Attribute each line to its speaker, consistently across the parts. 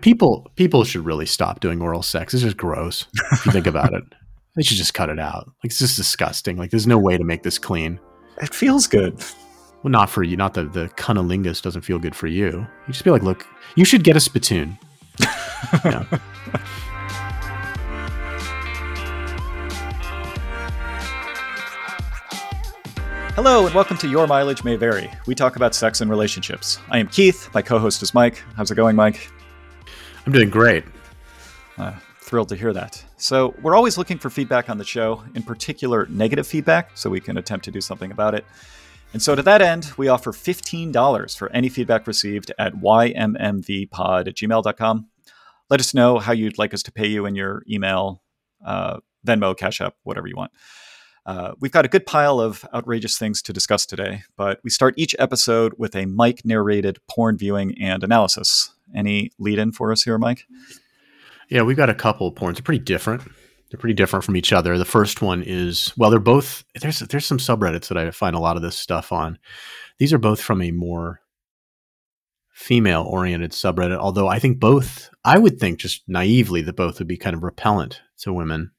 Speaker 1: People people should really stop doing oral sex. It's just gross. If you think about it, they should just cut it out. Like it's just disgusting. Like there's no way to make this clean.
Speaker 2: It feels good.
Speaker 1: Well, not for you. Not the the cunnilingus doesn't feel good for you. You just be like, look, you should get a spittoon.
Speaker 2: Hello, and welcome to Your Mileage May Vary. We talk about sex and relationships. I am Keith. My co host is Mike. How's it going, Mike?
Speaker 1: I'm doing great.
Speaker 2: Uh, thrilled to hear that. So, we're always looking for feedback on the show, in particular, negative feedback, so we can attempt to do something about it. And so, to that end, we offer $15 for any feedback received at ymmvpod at gmail.com. Let us know how you'd like us to pay you in your email, uh, Venmo, Cash App, whatever you want. Uh, we've got a good pile of outrageous things to discuss today, but we start each episode with a Mike narrated porn viewing and analysis. Any lead in for us here, Mike?
Speaker 1: Yeah, we've got a couple of porns. They're pretty different. They're pretty different from each other. The first one is well, they're both there's there's some subreddits that I find a lot of this stuff on. These are both from a more female oriented subreddit, although I think both I would think just naively that both would be kind of repellent to women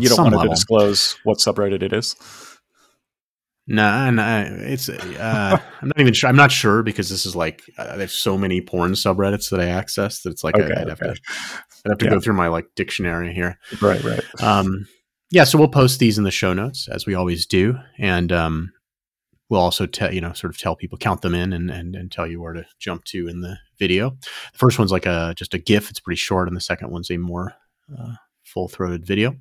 Speaker 2: you don't want level. to disclose what subreddit it is.
Speaker 1: No, nah, it's. Uh, I'm not even sure. I'm not sure because this is like uh, there's so many porn subreddits that I access that it's like okay, I, would okay. have to. I'd have to yeah. go through my like dictionary here.
Speaker 2: Right, right.
Speaker 1: Um, yeah, so we'll post these in the show notes as we always do, and um, we'll also tell you know sort of tell people count them in and, and and tell you where to jump to in the video. The first one's like a just a GIF. It's pretty short, and the second one's a more uh, full throated video.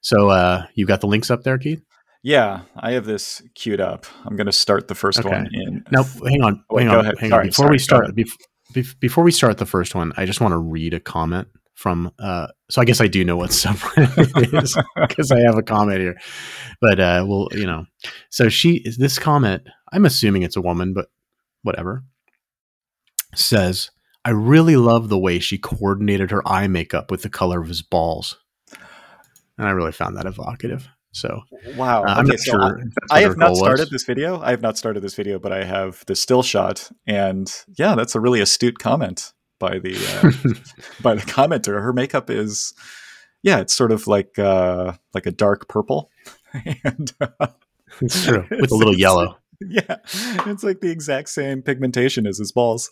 Speaker 1: So uh, you've got the links up there, Keith?
Speaker 2: Yeah, I have this queued up. I'm going to start the first okay. one in.
Speaker 1: Now, hang on, oh, hang on, ahead. hang sorry, on. Before sorry, we start, bef- before we start the first one, I just want to read a comment from. Uh, so I guess I do know what subreddit is because I have a comment here, but uh, well, you know, so she is this comment. I'm assuming it's a woman, but whatever. Says, I really love the way she coordinated her eye makeup with the color of his balls and I really found that evocative. So
Speaker 2: wow, uh, I'm okay, not so sure. I, I have not started was. this video. I have not started this video, but I have the still shot, and yeah, that's a really astute comment by the uh, by the commenter. Her makeup is yeah, it's sort of like uh, like a dark purple, and
Speaker 1: uh, it's true with a little yellow.
Speaker 2: Yeah, it's like the exact same pigmentation as his balls.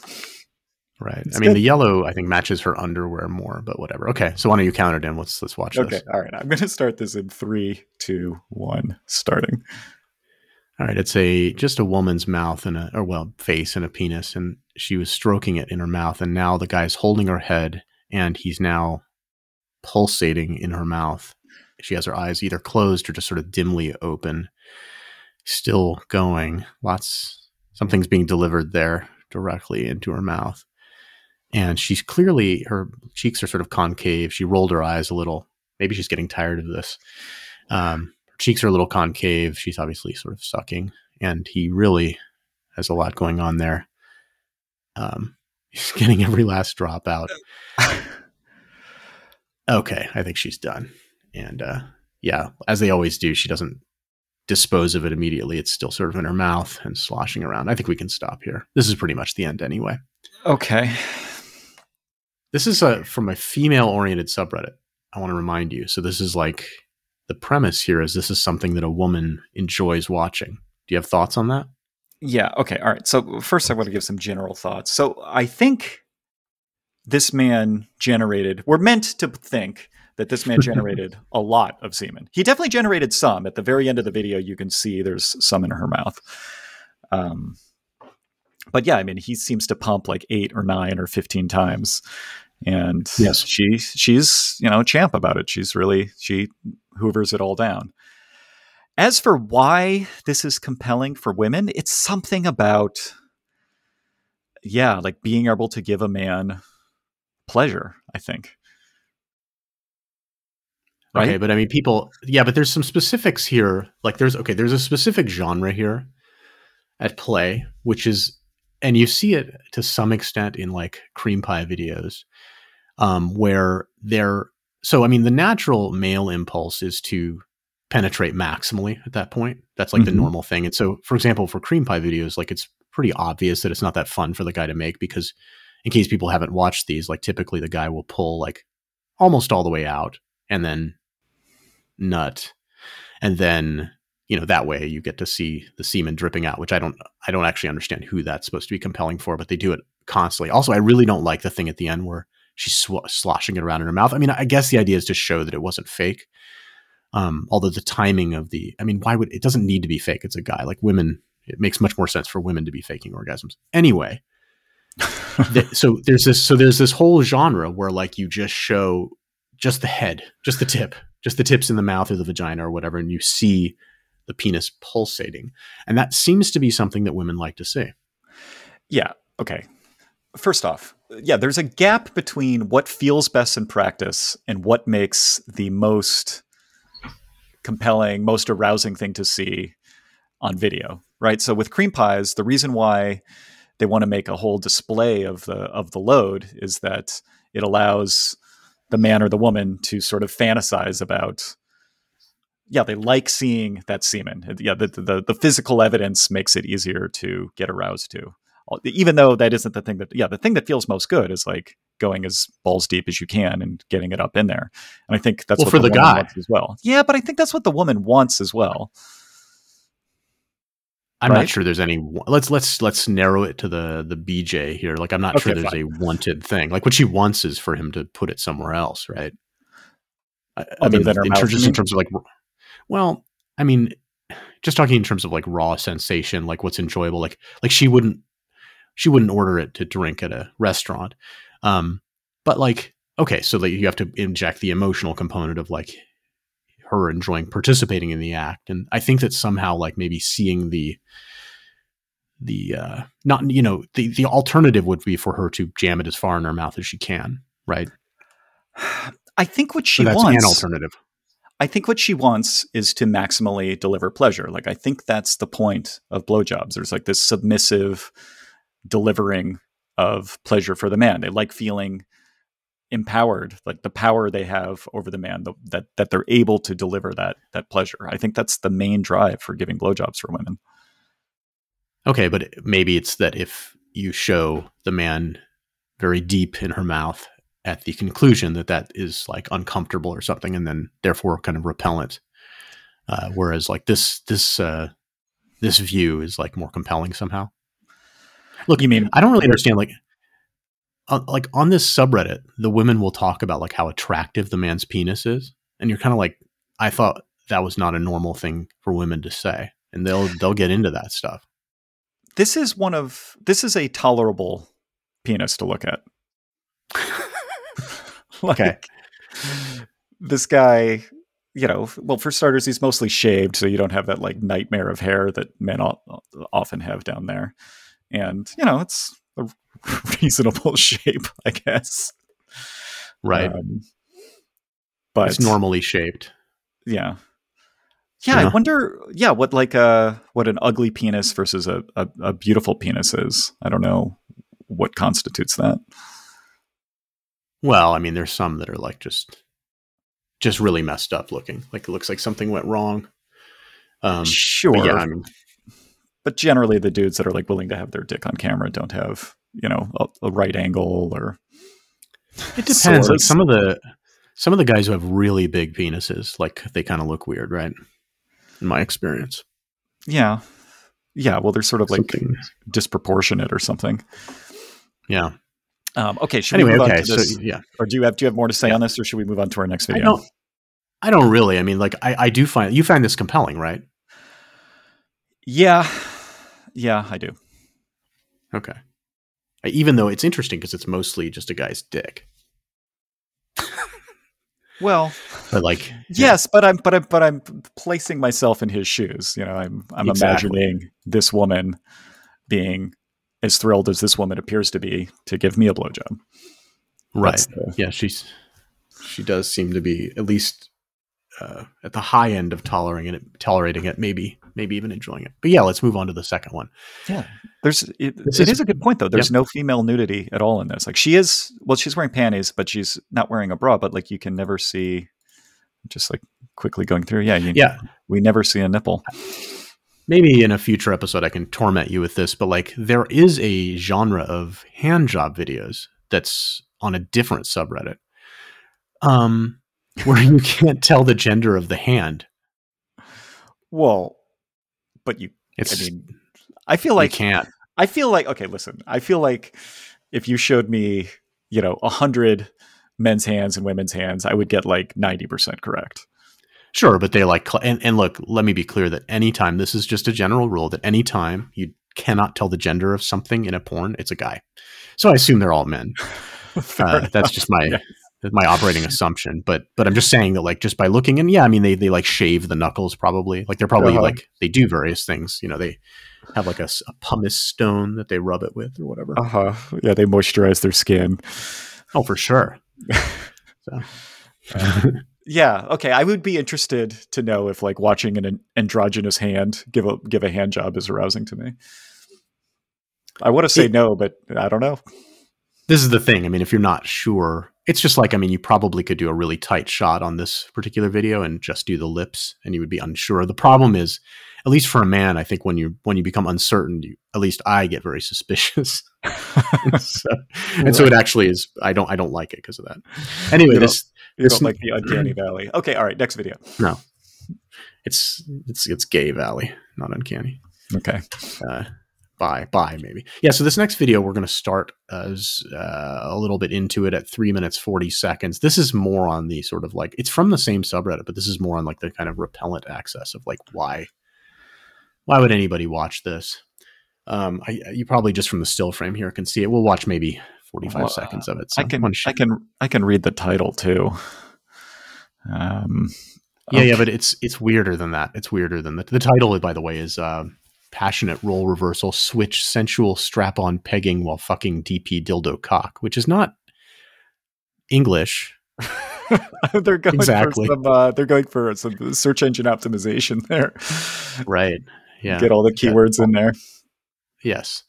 Speaker 1: Right. It's I mean, good. the yellow I think matches her underwear more, but whatever. Okay, so why don't you count it in? Let's let's watch
Speaker 2: okay.
Speaker 1: this. Okay.
Speaker 2: All right. I'm going to start this in three, two, one. Starting.
Speaker 1: All right. It's a just a woman's mouth and a or well face and a penis, and she was stroking it in her mouth, and now the guy's holding her head, and he's now pulsating in her mouth. She has her eyes either closed or just sort of dimly open, still going. Lots something's being delivered there directly into her mouth and she's clearly her cheeks are sort of concave. She rolled her eyes a little. Maybe she's getting tired of this. Um, her cheeks are a little concave. She's obviously sort of sucking, and he really has a lot going on there. Um, he's getting every last drop out. okay, I think she's done. And uh, yeah, as they always do, she doesn't dispose of it immediately. It's still sort of in her mouth and sloshing around. I think we can stop here. This is pretty much the end anyway.
Speaker 2: Okay.
Speaker 1: This is a from a female oriented subreddit. I want to remind you. So this is like the premise here is this is something that a woman enjoys watching. Do you have thoughts on that?
Speaker 2: Yeah. Okay. All right. So first, I want to give some general thoughts. So I think this man generated. We're meant to think that this man generated a lot of semen. He definitely generated some. At the very end of the video, you can see there's some in her mouth. Um, but yeah, I mean, he seems to pump like eight or nine or fifteen times, and yes, she she's you know champ about it. She's really she hoovers it all down. As for why this is compelling for women, it's something about yeah, like being able to give a man pleasure. I think.
Speaker 1: Right? Okay, but I mean, people, yeah, but there's some specifics here. Like, there's okay, there's a specific genre here at play, which is and you see it to some extent in like cream pie videos um, where they're so i mean the natural male impulse is to penetrate maximally at that point that's like mm-hmm. the normal thing and so for example for cream pie videos like it's pretty obvious that it's not that fun for the guy to make because in case people haven't watched these, like typically the guy will pull like almost all the way out and then nut, and then you know that way you get to see the semen dripping out, which I don't I don't actually understand who that's supposed to be compelling for, but they do it constantly. Also, I really don't like the thing at the end where she's sw- sloshing it around in her mouth. I mean, I guess the idea is to show that it wasn't fake. Um, although the timing of the, I mean, why would it doesn't need to be fake? It's a guy. Like women, it makes much more sense for women to be faking orgasms. Anyway, so there's this, so there's this whole genre where like you just show just the head, just the tip, just the tips in the mouth or the vagina or whatever, and you see the penis pulsating, and that seems to be something that women like to see.
Speaker 2: Yeah. Okay. First off, yeah, there's a gap between what feels best in practice and what makes the most compelling, most arousing thing to see on video, right? So with cream pies, the reason why they want to make a whole display of the of the load is that it allows the man or the woman to sort of fantasize about yeah they like seeing that semen yeah the, the, the physical evidence makes it easier to get aroused to even though that isn't the thing that yeah the thing that feels most good is like going as balls deep as you can and getting it up in there and i think that's
Speaker 1: Well,
Speaker 2: what
Speaker 1: for
Speaker 2: the,
Speaker 1: the guy.
Speaker 2: wants as well yeah but i think that's what the woman wants as well
Speaker 1: I'm
Speaker 2: Right?
Speaker 1: not sure there's any. Let's let's let's narrow it to the the BJ here. Like I'm not sure
Speaker 2: Okay,
Speaker 1: there's a wanted thing. Like what she wants is for him to put it somewhere else, right? I, I mean,
Speaker 2: than
Speaker 1: in terms, just in terms of like, well, I mean, just talking in terms of like raw sensation, like what's enjoyable. Like like she wouldn't she wouldn't order it to drink at a restaurant, um, but like okay, so like you have to inject the emotional component of like her enjoying participating in the act and i think that somehow like maybe seeing the the uh not you know the the alternative would be for her to jam it as far in her mouth as she can right
Speaker 2: i think what she
Speaker 1: so that's
Speaker 2: wants
Speaker 1: an alternative
Speaker 2: I think what she wants is to maximally deliver pleasure. Like I think that's the point of blowjobs. There's like this submissive delivering of pleasure for the man. They like feeling empowered, like the power they have over the man, the, that that they're able to deliver that that pleasure. I think that's the main drive for giving blowjobs for women.
Speaker 1: okay but maybe it's that if you show the man very deep in her mouth at the conclusion that that is like uncomfortable or something and then therefore kind of repellent uh, whereas like this this uh this view is like more compelling somehow look
Speaker 2: You mean
Speaker 1: I don't really understand like uh, like on this subreddit, the women will talk about like how attractive the man's penis is, and you're kind of like, I thought that was not a normal thing for women to say, and they'll they'll get into that stuff.
Speaker 2: this is one of this is a tolerable penis to look at. like,
Speaker 1: Okay.
Speaker 2: This guy, you know, well, for starters, he's mostly shaved, so you don't have that like nightmare of hair that men often have down there. And, you know, it's a reasonable shape, I guess.
Speaker 1: Right,
Speaker 2: Um, but
Speaker 1: it's normally shaped.
Speaker 2: yeah. Yeah, I wonder. Yeah, what like uh what an ugly penis versus a, a a beautiful penis is. I don't know what constitutes that.
Speaker 1: Well, I mean, there's some that are like just just really messed up looking. Like it looks like something went wrong. Um,
Speaker 2: sure,
Speaker 1: yeah, I mean,
Speaker 2: but generally the dudes that are like willing to have their dick on camera don't have you know a, a right angle or
Speaker 1: it depends. Like some of the some of the guys who have really big penises, like they kind of look weird, right? In my experience,
Speaker 2: yeah yeah well they're sort of like
Speaker 1: Something-
Speaker 2: disproportionate or something
Speaker 1: yeah.
Speaker 2: um okay should
Speaker 1: Anyway,
Speaker 2: we move
Speaker 1: okay,
Speaker 2: on to
Speaker 1: so yeah.
Speaker 2: or do you have do you have more to say on this or should we move on to our next video I
Speaker 1: don't. I don't really. I mean, like, I, I do find you find this compelling, right?
Speaker 2: yeah yeah i do
Speaker 1: Okay. Even though it's interesting because it's mostly just a guy's dick,
Speaker 2: well
Speaker 1: but like,
Speaker 2: Yes, but I'm but I'm but I'm placing myself in his shoes. You know, I'm I'm
Speaker 1: Exactly.
Speaker 2: imagining this woman being as thrilled as this woman appears to be to give me a blowjob.
Speaker 1: right?
Speaker 2: The-
Speaker 1: yeah, she's she does seem to be at least uh, at the high end of tolerating it, tolerating it, maybe maybe even enjoying it. But yeah, let's move on to the second one.
Speaker 2: yeah. There's it, it
Speaker 1: is-
Speaker 2: is a good point though. There's no female nudity at all in this. Like she is well, she's wearing panties, but she's not wearing a bra. But like you can never see. Just like quickly going through, yeah, you,
Speaker 1: Yeah,
Speaker 2: we never see a nipple.
Speaker 1: maybe in a future episode I can torment you with this, but like there is a genre of hand job videos that's on a different subreddit. Um where you can't tell the gender of the hand.
Speaker 2: Well, but you
Speaker 1: It's
Speaker 2: I mean I feel like
Speaker 1: you can't.
Speaker 2: I feel like okay, listen. I feel like if you showed me, you know, a hundred men's hands and women's hands, I would get like ninety percent correct.
Speaker 1: Sure, but they like and, and look, let me be clear that anytime this is just a general rule that anytime you cannot tell the gender of something in a porn, it's a guy. So I assume they're all men. Uh, that's just my. My operating assumption. But but I'm just saying that like just by looking and yeah, I mean they they like shave the knuckles probably. Like they're probably
Speaker 2: Uh-huh.
Speaker 1: like they do various things. You know, they have like a pumice stone that they rub it with or whatever.
Speaker 2: Uh huh. Yeah, they moisturize their skin.
Speaker 1: Oh, for sure. so.
Speaker 2: Yeah. Okay. I would be interested to know if like watching an androgynous hand give a give a hand job is arousing to me. I want to say
Speaker 1: It-
Speaker 2: no, but I don't know.
Speaker 1: this is the thing. I mean, if you're not sure, it's just like I mean, you probably could do a really tight shot on this particular video and just do the lips, and you would be unsure. The problem is, at least for a man, I think when you when you become uncertain, you, at least I get very suspicious. so, and so it actually is. I don't I don't like it because of that. Anyway,
Speaker 2: You
Speaker 1: this
Speaker 2: You
Speaker 1: This-
Speaker 2: don't like the uncanny valley. Okay. All right. Next video. No.
Speaker 1: It's it's it's gay valley, not uncanny.
Speaker 2: Okay.
Speaker 1: uh, bye bye maybe. Yeah so this next video we're going to start as uh, a little bit into it at three minutes 40 seconds. This is more on the sort of like it's from the same subreddit but this is more on like the kind of repellent access of like why why would anybody watch this? Um I, you probably just from the still frame here can see it. We'll watch maybe 45
Speaker 2: Well,
Speaker 1: seconds of it so
Speaker 2: I can I can I can read the title too. Um.
Speaker 1: yeah yeah but it's it's weirder than that. It's weirder than that the title by the way is uh passionate role reversal switch sensual strap on pegging while fucking dp dildo cock which is not english
Speaker 2: they're going
Speaker 1: Exactly.
Speaker 2: for some. Uh, they're going for some search engine optimization there.
Speaker 1: right yeah
Speaker 2: Get all the
Speaker 1: Yeah.
Speaker 2: keywords in there.
Speaker 1: yes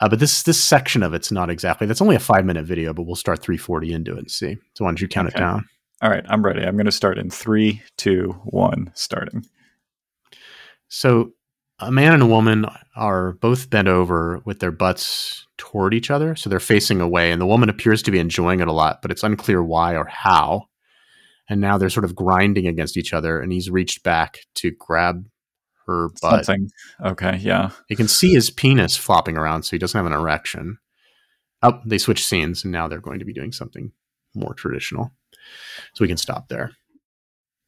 Speaker 1: uh, but this this section of it's not exactly that's only a five minute video but we'll start 340 into it and see so why don't you count it down
Speaker 2: All right, I'm ready. I'm going to start in three, two, one. Starting.
Speaker 1: So a man and a woman are both bent over with their butts toward each other. So they're facing away, and the woman appears to be enjoying it a lot, but it's unclear why or how. And now they're sort of grinding against each other, and he's reached back to grab her butt.
Speaker 2: Something. Okay. Yeah.
Speaker 1: You can see his penis flopping around, so he doesn't have an erection. Oh, they switch scenes, and now they're going to be doing something more traditional. So we can stop there.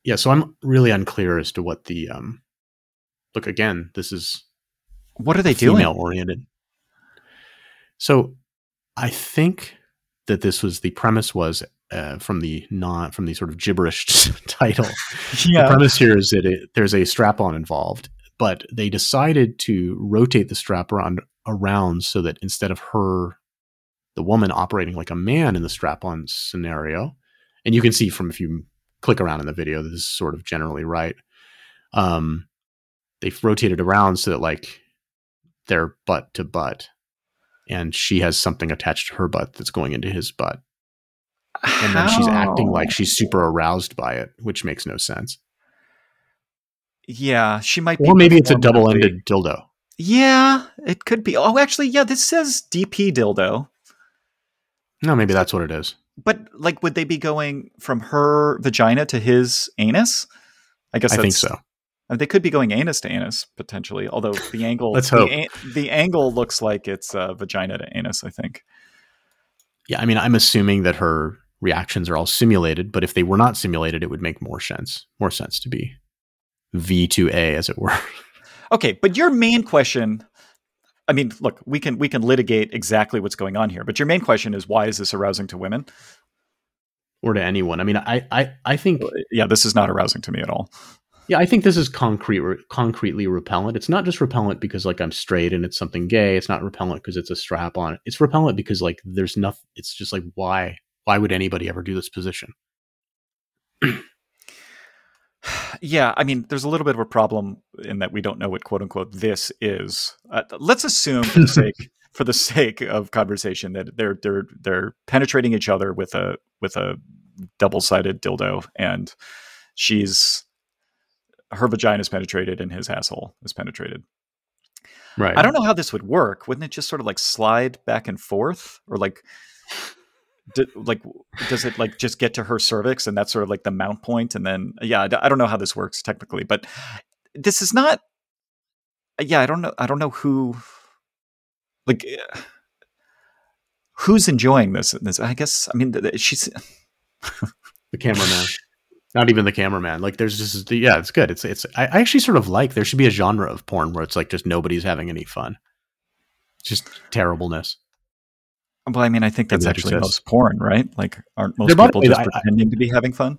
Speaker 1: Yeah, so I'm really unclear as to what the um look again, this is
Speaker 2: What are they doing?
Speaker 1: female oriented. So I think that this was the premise was uh, from the non from the sort of gibberish title. The premise here is that it, there's a strap on involved, but they decided to rotate the strap around around so that instead of her, the woman operating like a man in the strap on scenario, and you can see from if you click around in the video, this is sort of generally right. Um, they've rotated around so that like they're butt to butt, and she has something attached to her butt that's going into his butt, and then she's acting like she's super aroused by it, which makes no sense.
Speaker 2: Yeah, she might be.
Speaker 1: Or maybe it's a double-ended dildo.
Speaker 2: Yeah, it could be. Oh, actually, yeah, this says DP dildo.
Speaker 1: No, maybe that's what it is.
Speaker 2: But like, would they be going from her vagina to his anus? I guess
Speaker 1: I think
Speaker 2: that's- uh, They could be going anus to anus potentially, although the angle
Speaker 1: Let's
Speaker 2: the
Speaker 1: hope.
Speaker 2: an- The, angle looks like it's uh, vagina to anus. I think.
Speaker 1: Yeah, I mean, I'm assuming that her reactions are all simulated, but if they were not simulated, it would make more sense. More sense to be V to A, as it were.
Speaker 2: Okay, but your main question. I mean, look, we can we can litigate exactly what's going on here, but your main question is why is this arousing to women?
Speaker 1: or to anyone. I mean, I, I, I think,
Speaker 2: Yeah, this is not arousing to me at all.
Speaker 1: Yeah, I think this is concrete, concretely repellent. It's not just repellent because like I'm straight and it's something gay. It's not repellent because it's a strap on. It's repellent because like there's nothing. It's just like why, why would anybody ever do this position?
Speaker 2: Yeah, I mean, there's a little bit of a problem in that we don't know what "quote unquote" this is. Uh, let's assume, for the sake for the sake of conversation, that they're they're they're penetrating each other with a with a double sided dildo, and she's her vagina is penetrated and his asshole is penetrated.
Speaker 1: Right.
Speaker 2: I don't know how this would work. Wouldn't it just sort of like slide back and forth, or like, d- like does it like just get to her cervix and that's sort of like the mount point, and then yeah, I don't know how this works technically, but this is not. Yeah, I don't know. I don't know who, like, eh, who's enjoying this. This, I guess. I mean, she's
Speaker 1: the cameraman. Not even the cameraman. Like there's just yeah, it's good. It's it's I I actually sort of like there should be a genre of porn where it's like just nobody's having any fun. Just terribleness.
Speaker 2: Well, I mean, I think that's
Speaker 1: Maybe that
Speaker 2: actually
Speaker 1: exists.
Speaker 2: most porn, right? Like, aren't most people just
Speaker 1: I- I-
Speaker 2: pretending to be having fun?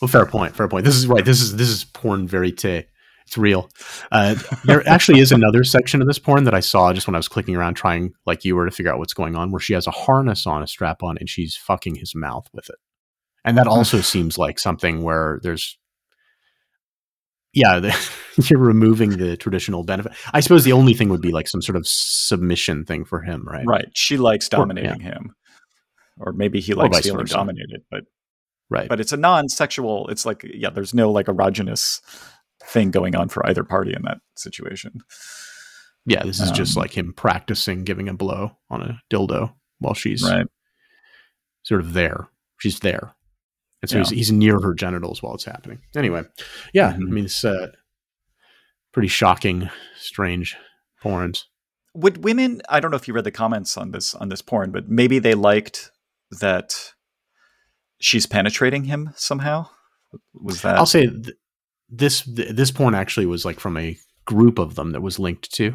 Speaker 1: Well, fair point. Fair point. This is right. This is this is porn verite. It's real. Uh, there actually is another section of this porn that I saw just when I was clicking around trying, like you were, to figure out what's going on, where she has a harness on, a strap on, and she's fucking his mouth with it. And that also seems like something where there's, yeah, the, you're removing the traditional benefit. I suppose the only thing would be like some sort of submission thing for him, right?
Speaker 2: Right. She likes
Speaker 1: Or-
Speaker 2: dominating him, or maybe he likes feeling dominated. But
Speaker 1: Right.
Speaker 2: but it's a non-sexual. It's like yeah, there's no like erogenous thing going on for either party in that situation.
Speaker 1: yeah, this is just
Speaker 2: um,
Speaker 1: like him practicing giving a blow on a dildo while she's
Speaker 2: Right.
Speaker 1: sort of there. She's there. And so
Speaker 2: Yeah.
Speaker 1: he's, he's near her genitals while it's happening. Anyway, yeah,
Speaker 2: Mhm.
Speaker 1: I mean, it's uh, pretty shocking, strange porns.
Speaker 2: Would women? I don't know if you read the comments on this on this porn, but maybe they liked that she's penetrating him somehow. Was that?
Speaker 1: I'll say th- this th- this porn actually was like from a group of them that was linked to.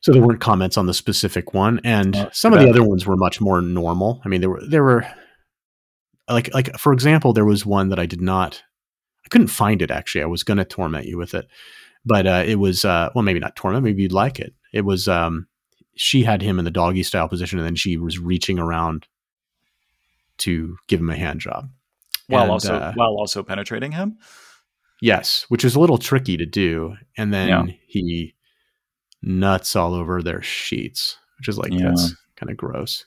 Speaker 1: So there weren't comments on the specific one, and
Speaker 2: Oh,
Speaker 1: some of the other ones were much more normal. I mean, there were there were like like for example, there was one that I did not, I couldn't find it actually. I was going to torment you with it, but uh, it was uh, well, maybe not torment. Maybe you'd like it. It was um, she had him in the doggy style position, and then she was reaching around to give him a hand job.
Speaker 2: while
Speaker 1: And,
Speaker 2: also
Speaker 1: uh,
Speaker 2: while also penetrating him.
Speaker 1: Yes, which is a little tricky to do. And then
Speaker 2: Yeah.
Speaker 1: he nuts all over their sheets, which is like
Speaker 2: Yeah.
Speaker 1: that's kind of gross.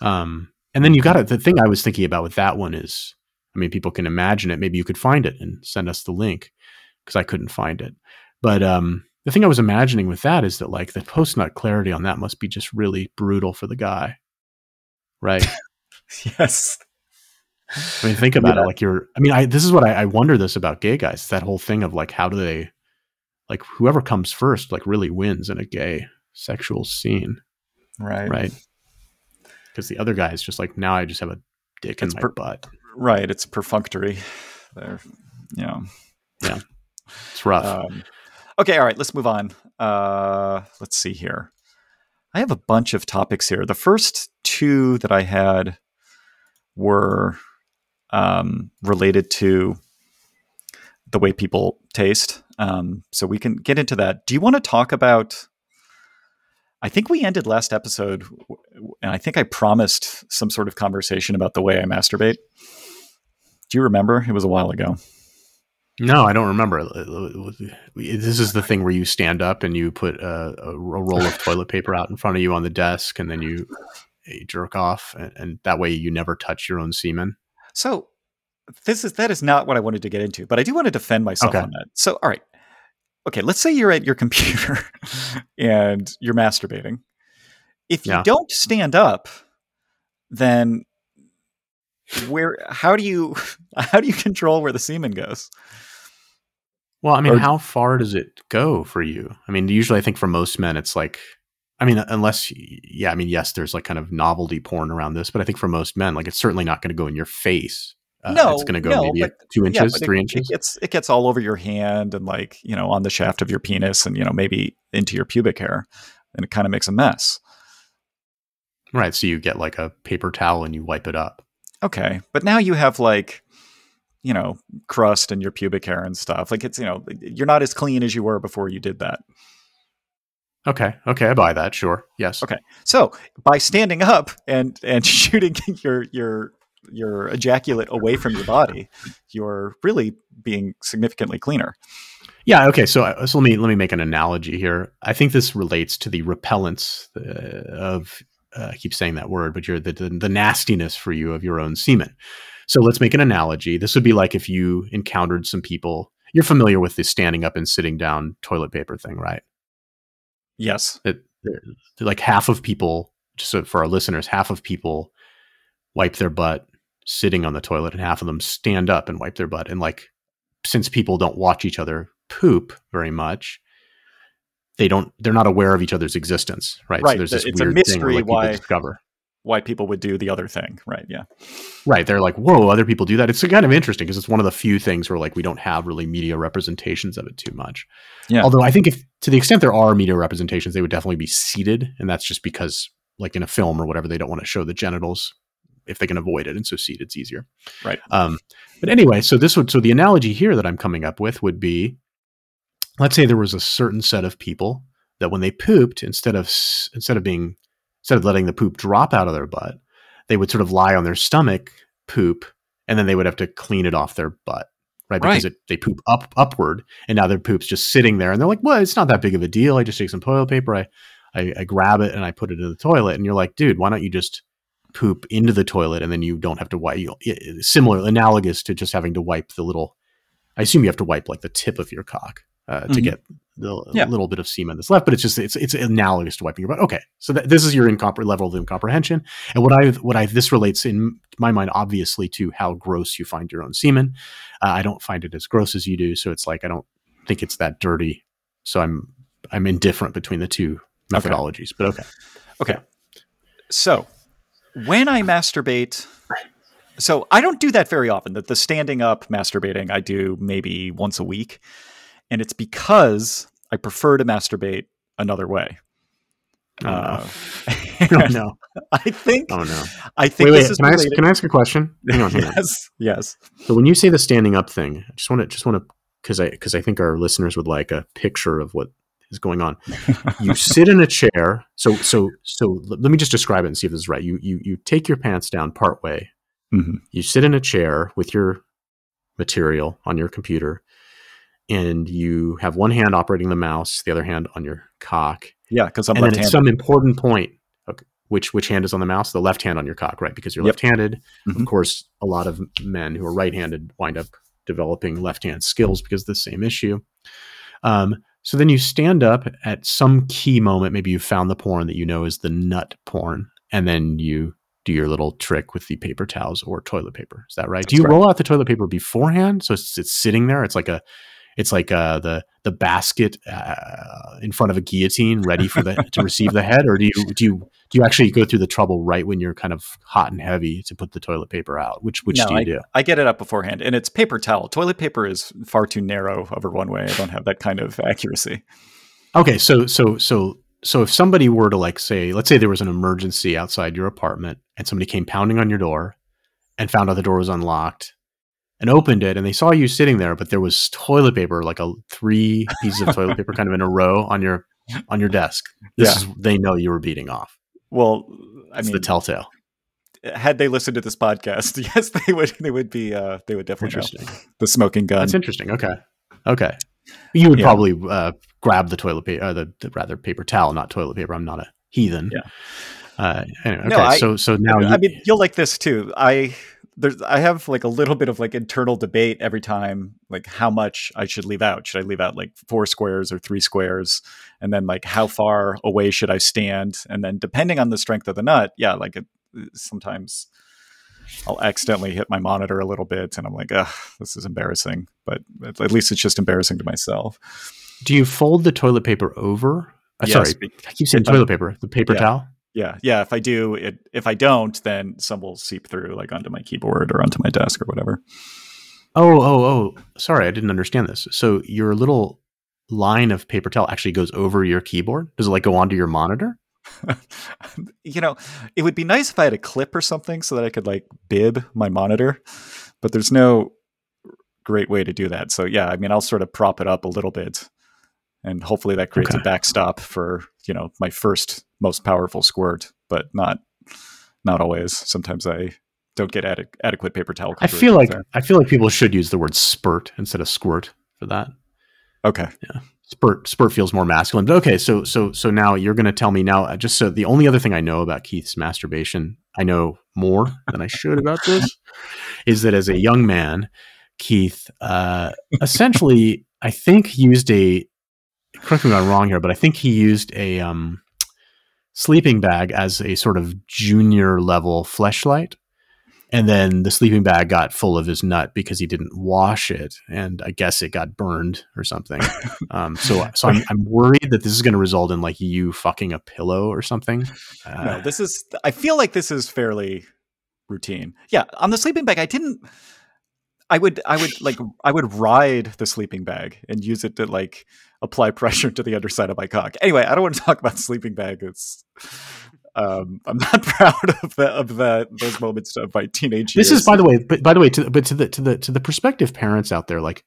Speaker 1: Um, and then you got it. the thing I was thinking about with that one is, I mean, people can imagine it. Maybe you could find it and send us the link because I couldn't find it. But um, the thing I was imagining with that is that like the post nut clarity on that must be just really brutal for the guy, right?
Speaker 2: Yes.
Speaker 1: I mean, think about
Speaker 2: Yeah.
Speaker 1: it. Like you're, I mean, I, this is what I, I wonder this about gay guys. That whole thing of like, how do they, like whoever comes first, like really wins in a gay sexual scene.
Speaker 2: Right.
Speaker 1: Right. Because the other guy is just like, now I just have a dick in
Speaker 2: It's
Speaker 1: my
Speaker 2: per-
Speaker 1: butt.
Speaker 2: Right. It's perfunctory. There. Yeah, yeah.
Speaker 1: It's rough.
Speaker 2: Um, okay. All right. Let's move on. Uh, let's see here. I have a bunch of topics here. The first two that I had were um, related to the way people taste. Um, so we can get into that. Do you want to talk about? I think we ended last episode, and I think I promised some sort of conversation about the way I masturbate. Do you remember? It was a while ago.
Speaker 1: no, I don't remember. This is the thing where you stand up and you put uh, a, a roll of toilet paper out in front of you on the desk and then you, you jerk off. And, and that way you never touch your own semen.
Speaker 2: So this is that is not what I wanted to get into, but I do want to defend myself
Speaker 1: Okay.
Speaker 2: on that. So all right. Okay, let's say you're at your computer and you're masturbating. If you
Speaker 1: Yeah.
Speaker 2: don't stand up, then where how do you how do you control where the semen goes?
Speaker 1: Well, I mean,
Speaker 2: Or-
Speaker 1: how far does it go for you? I mean, usually I think for most men, it's like, I mean, unless, yeah, I mean, yes, there's like kind of novelty porn around this, but I think for most men, like it's certainly not going to go in your face. Uh,
Speaker 2: No,
Speaker 1: it's going to go
Speaker 2: no,
Speaker 1: maybe
Speaker 2: but-
Speaker 1: two inches,
Speaker 2: it-
Speaker 1: three
Speaker 2: it,
Speaker 1: inches.
Speaker 2: gets it gets all over your hand and like, you know, on the shaft of your penis and you know, maybe into your pubic hair and it kind of makes a mess.
Speaker 1: right. So you get like a paper towel and you wipe it up.
Speaker 2: Okay, but now you have like, you know, crust in your pubic hair and stuff. Like it's you know, you're not as clean as you were before you did that.
Speaker 1: Okay. Okay. I buy that. Sure. Yes.
Speaker 2: Okay. So by standing up and and shooting your your your ejaculate away from your body, you're really being significantly cleaner.
Speaker 1: Yeah. Okay. So, uh, so let me let me make an analogy here. I think this relates to the repellence uh, of uh, I keep saying that word, but you're the, the the nastiness for you of your own semen. So let's make an analogy. This would be like if you encountered some people you're familiar with the standing up and sitting down toilet paper thing, right?
Speaker 2: Yes.
Speaker 1: It, like half of people, just so for our listeners, half of people wipe their butt sitting on the toilet, and half of them stand up and wipe their butt. And like, since people don't watch each other poop very much, they don't. They're not aware of each other's existence, right?
Speaker 2: Right.
Speaker 1: So there's this
Speaker 2: It's a
Speaker 1: weird
Speaker 2: mystery
Speaker 1: thing where, like,
Speaker 2: why-
Speaker 1: discover.
Speaker 2: Why people would do the other thing, right? Yeah.
Speaker 1: Right. They're like, whoa, other people do that. It's kind of interesting because it's one of the few things where like we don't have really media representations of it too much.
Speaker 2: Yeah.
Speaker 1: Although I think if to the extent there are media representations, they would definitely be seated. And that's just because like in a film or whatever, they don't want to show the genitals if they can avoid it. And so seated's easier.
Speaker 2: Right.
Speaker 1: Um, but anyway, so this would so the analogy here that I'm coming up with would be let's say there was a certain set of people that when they pooped, instead of instead of being instead of letting the poop drop out of their butt, they would sort of lie on their stomach, poop, and then they would have to clean it off their butt. Right. Because
Speaker 2: Right.
Speaker 1: it, they poop up upward and now their poop's just sitting there and they're like, well, it's not that big of a deal. I just take some toilet paper, I, I, I grab it and I put it in the toilet. And you're like, dude, why don't you just poop into the toilet and then you don't have to wipe you, similar analogous to just having to wipe the little I assume you have to wipe like the tip of your cock uh, to
Speaker 2: Mhm.
Speaker 1: get the
Speaker 2: Yeah.
Speaker 1: little bit of semen that's left, but it's just it's it's analogous to wiping your butt. Okay, so that, this is your incompre- level of incomprehension, and what I what I this relates in my mind obviously to how gross you find your own semen. Uh, I don't find it as gross as you do, so it's like I don't think it's that dirty. So I'm I'm indifferent between the two
Speaker 2: Okay.
Speaker 1: methodologies, but okay.
Speaker 2: Okay. So when I masturbate, so I don't do that very often. That the standing up masturbating I do maybe once a week, and it's because I prefer to masturbate another way.
Speaker 1: Oh,
Speaker 2: Uh,
Speaker 1: no. oh no!
Speaker 2: I think
Speaker 1: Oh no!
Speaker 2: I think
Speaker 1: Wait, wait.
Speaker 2: this is
Speaker 1: Can I, ask, can I ask a question? Hang on, hang on.
Speaker 2: yes, yes.
Speaker 1: So when you say the standing up thing, I just want to just want to because I because I think our listeners would like a picture of what is going on. You sit in a chair. So so so let me just describe it and see if this is right. You you you take your pants down part way.
Speaker 2: Mhm.
Speaker 1: You sit in a chair with your material on your computer, and you have one hand operating the mouse, the other hand on your cock.
Speaker 2: Yeah, because I'm
Speaker 1: and then at
Speaker 2: left-handed.
Speaker 1: some important point, okay, which which hand is on the mouse? The left hand on your cock, right? Because you're
Speaker 2: Yep.
Speaker 1: left-handed.
Speaker 2: Mhm.
Speaker 1: Of course, a lot of men who are right-handed wind up developing left-hand skills because of the same issue. Um, so then you stand up at some key moment. Maybe you found the porn that you know is the nut porn, and then you do your little trick with the paper towels or toilet paper. Is that right? do you
Speaker 2: right.
Speaker 1: roll out the toilet paper beforehand so it's, it's sitting there? It's like a it's like uh, the the basket uh, in front of a guillotine, ready for the to receive the head, or do you do you do you actually go through the trouble right when you're kind of hot and heavy to put the toilet paper out? Which which
Speaker 2: No,
Speaker 1: do you do?
Speaker 2: I get it up beforehand, and it's paper towel. Toilet paper is far too narrow of a way. I don't have that kind of accuracy.
Speaker 1: Okay, so so so so if somebody were to like say, let's say there was an emergency outside your apartment, and somebody came pounding on your door, and found out the door was unlocked, and opened it, and they saw you sitting there, but there was toilet paper, like a three pieces of toilet paper, kind of in a row on your on your desk. This
Speaker 2: Yeah.
Speaker 1: is they know you were beating off.
Speaker 2: Well, I
Speaker 1: It's
Speaker 2: mean,
Speaker 1: the telltale.
Speaker 2: had they listened to this podcast, yes, they would. They would be. Uh, they would definitely know
Speaker 1: Interesting.
Speaker 2: the smoking gun.
Speaker 1: That's interesting. Okay. Okay. You would
Speaker 2: Yeah.
Speaker 1: probably uh, grab the toilet paper, uh, the, the rather paper towel, not toilet paper. I'm not a heathen.
Speaker 2: Yeah.
Speaker 1: Uh, anyway, okay.
Speaker 2: No, I-
Speaker 1: so so now you,
Speaker 2: I mean, you'll like this too. I there's I have like a little bit of like internal debate every time, like how much I should leave out. Should I leave out like four squares or three squares? And then like how far away should I stand? And then depending on the strength of the nut, yeah, like it, sometimes I'll accidentally hit my monitor a little bit, and I'm like, ugh, this is embarrassing. But at least it's just embarrassing to myself.
Speaker 1: do you fold the toilet paper over? Uh,
Speaker 2: Yes,
Speaker 1: sorry, I keep saying toilet paper. The paper
Speaker 2: Yeah.
Speaker 1: towel.
Speaker 2: Yeah, yeah. If I do it, if I don't, then some will seep through like onto my keyboard or onto my desk or whatever.
Speaker 1: Oh oh oh. Sorry, I didn't understand this. So your little line of paper towel actually goes over your keyboard. Does it like go onto your monitor?
Speaker 2: you know, it would be nice if I had a clip or something so that I could like bib my monitor, but there's no great way to do that. So yeah, I mean, I'll sort of prop it up a little bit, and hopefully that creates a backstop for you know my first most powerful squirt, but not not always. Sometimes I don't get ade- adequate paper towel.
Speaker 1: I feel like
Speaker 2: there.
Speaker 1: I feel like people should use the word spurt instead of squirt for that.
Speaker 2: okay, Yeah.
Speaker 1: spurt spurt feels more masculine but okay so so so now you're going to tell me now just so the only other thing i know about keith's masturbation i know more than i should about this is that as a young man Keith, uh, essentially, I think used a. Correct me if I'm wrong here, but I think he used a um, sleeping bag as a sort of junior level fleshlight and then the sleeping bag got full of his nut because he didn't wash it, and I guess it got burned or something. um, so, so I'm, I'm worried that this is going to result in like you fucking a pillow or something.
Speaker 2: Uh, no, this is. I feel like this is fairly routine. Yeah, on the sleeping bag, I didn't. I would, I would like, I would ride the sleeping bag and use it to like apply pressure to the underside of my cock. Anyway, I don't want to talk about sleeping bag. It's um, I'm not proud of the of the those moments of my teenage
Speaker 1: years.
Speaker 2: This
Speaker 1: is, by the way, but by the way, to but to the to the to the prospective parents out there, like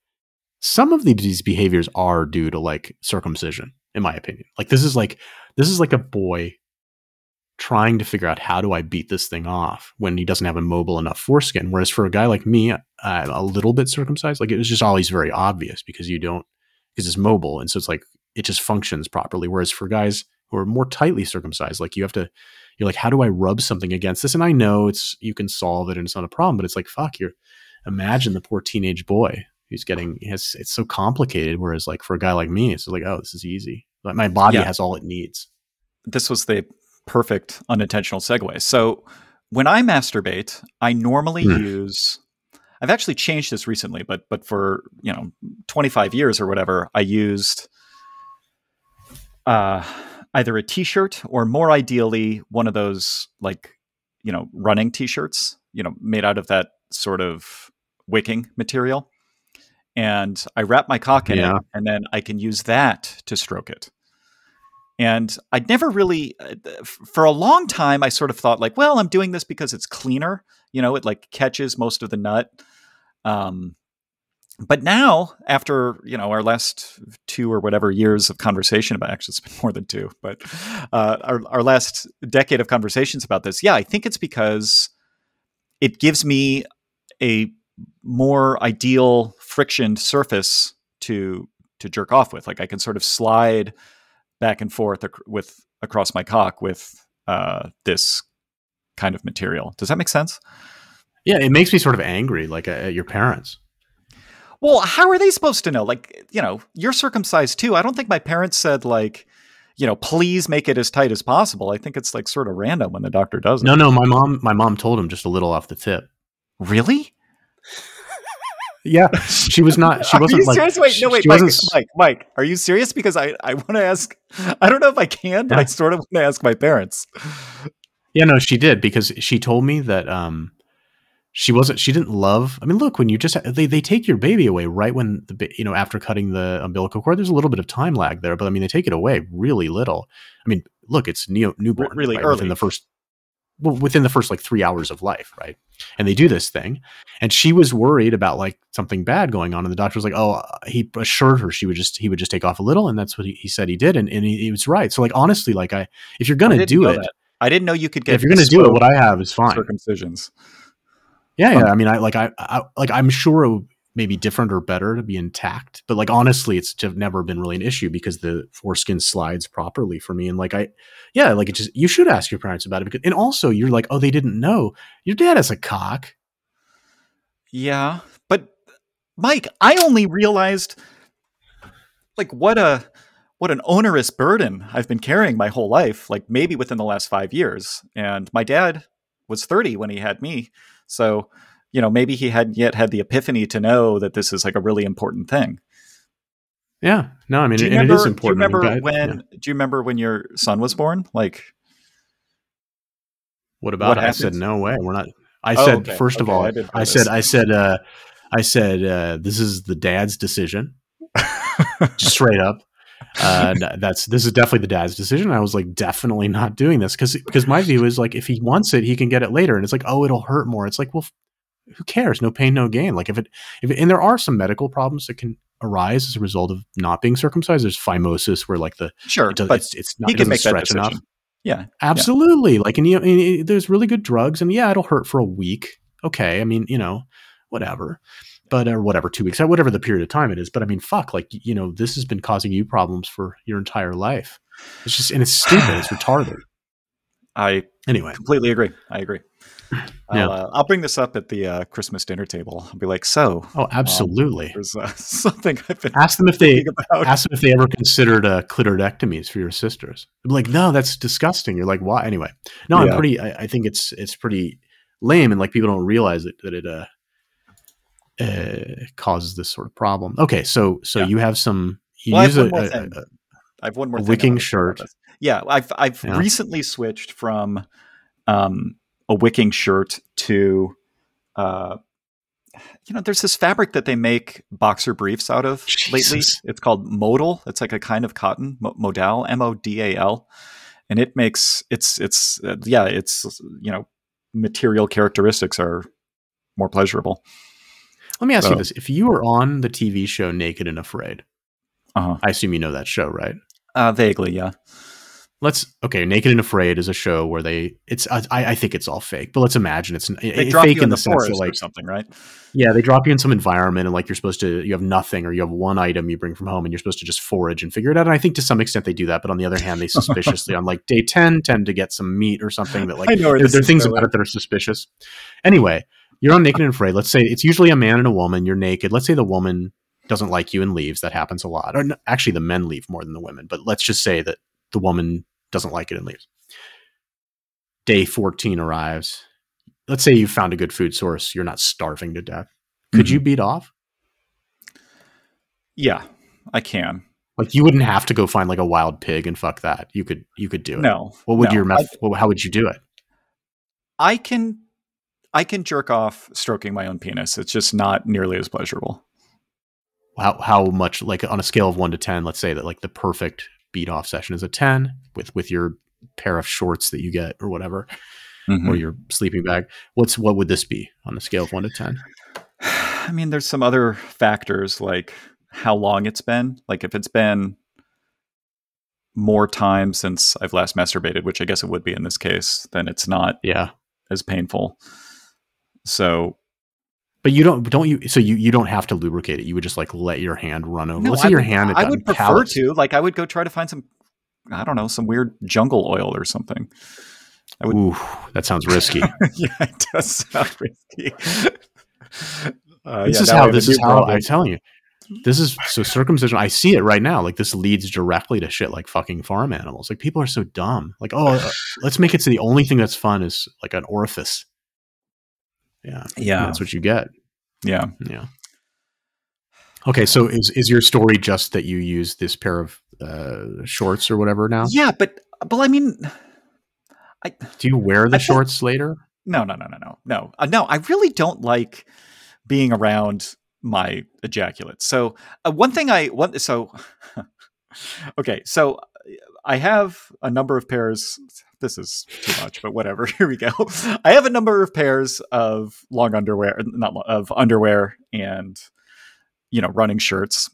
Speaker 1: some of these behaviors are due to like circumcision, in my opinion. Like this is like this is like a boy trying to figure out how do I beat this thing off when he doesn't have a mobile enough foreskin. Whereas for a guy like me, I'm a little bit circumcised. Like it was just always very obvious because you don't because it's mobile, and so it's like it just functions properly. Whereas for guys who are more tightly circumcised. Like you have to, you're like, how do I rub something against this? And I know it's you can solve it and it's not a problem, but it's like fuck. You're imagine the poor teenage boy who's getting has it's so complicated. Whereas like for a guy like me, it's like oh, this is easy. Like my body yeah. has all it needs.
Speaker 2: This was the perfect unintentional segue. So when I masturbate, I normally mm. use. I've actually changed this recently, but but for you know 25 years or whatever, I used. Uh, either a t-shirt or more ideally one of those like you know running t-shirts you know made out of that sort of wicking material and i wrap my cock in yeah. it and then i can use that to stroke it and i'd never really uh, for a long time i sort of thought like well i'm doing this because it's cleaner you know it like catches most of the nut um, but now after you know our last two or whatever years of conversation about actually it's been more than two but uh, our, our last decade of conversations about this yeah i think it's because it gives me a more ideal frictioned surface to to jerk off with. Like i can sort of slide back and forth ac- with across my cock with uh, this kind of material. Does that make sense
Speaker 1: yeah it makes me sort of angry like uh, at your parents
Speaker 2: well, how are they supposed to know? Like, you know, you're circumcised too. I don't think my parents said like, you know, please make it as tight as possible. I think it's like sort of random when the doctor does it.
Speaker 1: No, no, my mom my mom told him just a little off the tip.
Speaker 2: Really?
Speaker 1: yeah, she was not. She wasn't like. Serious?
Speaker 2: Wait, no, wait, Mike, Mike, Mike, are you serious? Because I, I want to ask. I don't know if I can, but yeah. I sort of want to ask my parents.
Speaker 1: Yeah, no, she did because she told me that um, she wasn't she didn't love i mean look when you just they, they take your baby away right when the you know after cutting the umbilical cord there's a little bit of time lag there but i mean they take it away really little. I mean look it's neo, newborn
Speaker 2: really right? early.
Speaker 1: within the first well, within the first like three hours of life right? And they do this thing and she was worried about like something bad going on and the doctor was like oh he assured her she would just he would just take off a little and that's what he, he said he did and, and he, he, was right. So like honestly like i if you're gonna do it that.
Speaker 2: i didn't know you could get
Speaker 1: if you're gonna do it what i have is fine.
Speaker 2: circumcisions
Speaker 1: yeah, yeah. Um, I mean, I like I, I like I'm sure it would maybe different or better to be intact, but like honestly, it's never been really an issue because the foreskin slides properly for me. And like I, yeah, like it just you should ask your parents about it because, and also you're like, oh, they didn't know your dad has a cock.
Speaker 2: Yeah, but Mike, I only realized like what a what an onerous burden I've been carrying my whole life, like maybe within the last five years. And my dad was 30 when he had me. So, you know, maybe he hadn't yet had the epiphany to know that this is like a really important thing.
Speaker 1: Yeah. No, I mean, it, remember, it is important.
Speaker 2: Do you remember when? Yeah. Do you remember when your son was born? Like,
Speaker 1: what about? What I said no way. We're not. I oh, said okay. first okay. of all. I, I said. I said. uh I said uh, this is the dad's decision, just straight up. Uh, that's this is definitely the dad's decision. I was like, definitely not doing this because because my view is like if he wants it, he can get it later, and it's like, oh, it'll hurt more. It's like, well, who cares? No pain, no gain. Like if it if it, and there are some medical problems that can arise as a result of not being circumcised. There's phimosis where like the
Speaker 2: sure,
Speaker 1: it does,
Speaker 2: but
Speaker 1: it's, it's not he can make stretch enough.
Speaker 2: Yeah,
Speaker 1: absolutely. Yeah. Like and you know, there's really good drugs, and yeah, it'll hurt for a week. Okay, I mean, you know, whatever but or whatever two weeks whatever the period of time it is but i mean fuck like you know this has been causing you problems for your entire life it's just and it's stupid it's retarded
Speaker 2: i
Speaker 1: anyway
Speaker 2: completely agree i agree I'll,
Speaker 1: Yeah.
Speaker 2: uh, I'll bring this up at the uh, Christmas dinner table. I'll be like, so
Speaker 1: Oh, absolutely.
Speaker 2: there's uh, something I've been
Speaker 1: ask them if they
Speaker 2: about.
Speaker 1: ask them if they ever considered uh, clitoridectomies for your sisters. Be like, no, that's disgusting. You're like, why? Anyway, no, I'm pretty. I, I think it's it's pretty lame, and like people don't realize it, that it uh, uh causes this sort of problem. Okay, so so
Speaker 2: Yeah.
Speaker 1: you have some. You
Speaker 2: Well, I
Speaker 1: use
Speaker 2: have
Speaker 1: a,
Speaker 2: one more thing.
Speaker 1: a-
Speaker 2: I have one more
Speaker 1: a wicking
Speaker 2: wanna say about
Speaker 1: shirt.
Speaker 2: Yeah, I've I've
Speaker 1: Yeah.
Speaker 2: recently switched from um, a wicking shirt to uh, you know, there's this fabric that they make boxer briefs out of lately. It's called modal. It's like a kind of cotton, modal, M O D A L, and it makes it's it's uh, yeah, it's you know, material characteristics are more pleasurable.
Speaker 1: Let me ask
Speaker 2: So-
Speaker 1: you this: If you were on the TV show Naked and Afraid,
Speaker 2: Uh-huh.
Speaker 1: I assume you know that show, right?
Speaker 2: Uh vaguely, yeah.
Speaker 1: Let's okay. Naked and Afraid is a show where they it's I, I think it's all fake, but let's imagine it's
Speaker 2: They
Speaker 1: it,
Speaker 2: drop
Speaker 1: fake
Speaker 2: you in the,
Speaker 1: sense
Speaker 2: forest
Speaker 1: that like
Speaker 2: something, right?
Speaker 1: yeah they drop you in some environment and like you're supposed to you have nothing or you have one item you bring from home and you're supposed to just forage and figure it out. And I think to some extent they do that, but on the other hand they suspiciously on like day ten tend to get some meat or something that like
Speaker 2: I know
Speaker 1: there, there are things
Speaker 2: going.
Speaker 1: about it that are suspicious. Anyway, you're on Naked and Afraid. Let's say it's usually a man and a woman. You're naked. Let's say the woman doesn't like you and leaves. That happens a lot. Or actually, the men leave more than the women. But let's just say that the woman doesn't like it and leaves. Day 14 arrives. Let's say you found a good food source. You're not starving to death. Could
Speaker 2: Mm-hmm.
Speaker 1: you beat off?
Speaker 2: Yeah, I can.
Speaker 1: Like you wouldn't have to go find like a wild pig and fuck that. You could you could do it.
Speaker 2: No.
Speaker 1: What would
Speaker 2: no.
Speaker 1: your meth? well, how would you do it?
Speaker 2: I can I can jerk off stroking my own penis. It's just not nearly as pleasurable.
Speaker 1: how how much like on a scale of one to ten let's say that like the perfect beat off session is a 10 with with your pair of shorts that you get or whatever
Speaker 2: Mm-hmm.
Speaker 1: or your sleeping bag what's what would this be on a scale of one to 10
Speaker 2: I mean, there's some other factors like how long it's been. Like if it's been more time since I've last masturbated, which I guess it would be in this case, then it's not
Speaker 1: yeah
Speaker 2: as painful. So
Speaker 1: but you don't don't you so you you don't have to lubricate it you would just like let your hand run over
Speaker 2: no,
Speaker 1: let's
Speaker 2: I
Speaker 1: say your
Speaker 2: would,
Speaker 1: hand had
Speaker 2: I would prefer
Speaker 1: callous.
Speaker 2: to. Like I would go try to find some I don't know, some weird jungle oil or something. I would-
Speaker 1: Ooh, that sounds risky
Speaker 2: yeah, it does sound risky. Uh,
Speaker 1: this
Speaker 2: yeah,
Speaker 1: is how this is how
Speaker 2: problem.
Speaker 1: i'm telling you this is so circumcision i see it right now like this leads directly to shit like fucking farm animals like people are so dumb like oh uh, let's make it so the only thing that's fun is like an orifice yeah
Speaker 2: yeah,
Speaker 1: that's what you get
Speaker 2: yeah.
Speaker 1: Yeah. Okay, so is is your story just that you use this pair of uh, shorts or whatever now?
Speaker 2: Yeah, but but I mean, I
Speaker 1: Do you wear the
Speaker 2: I
Speaker 1: shorts later?
Speaker 2: no, no, no, no, no, no, uh, no. I really don't like being around my ejaculate. So uh, one thing I one so okay, so I have a number of pairs. This is too much, but whatever. Here we go. I have a number of pairs of long underwear, not lo- of underwear, and you know, running shirts,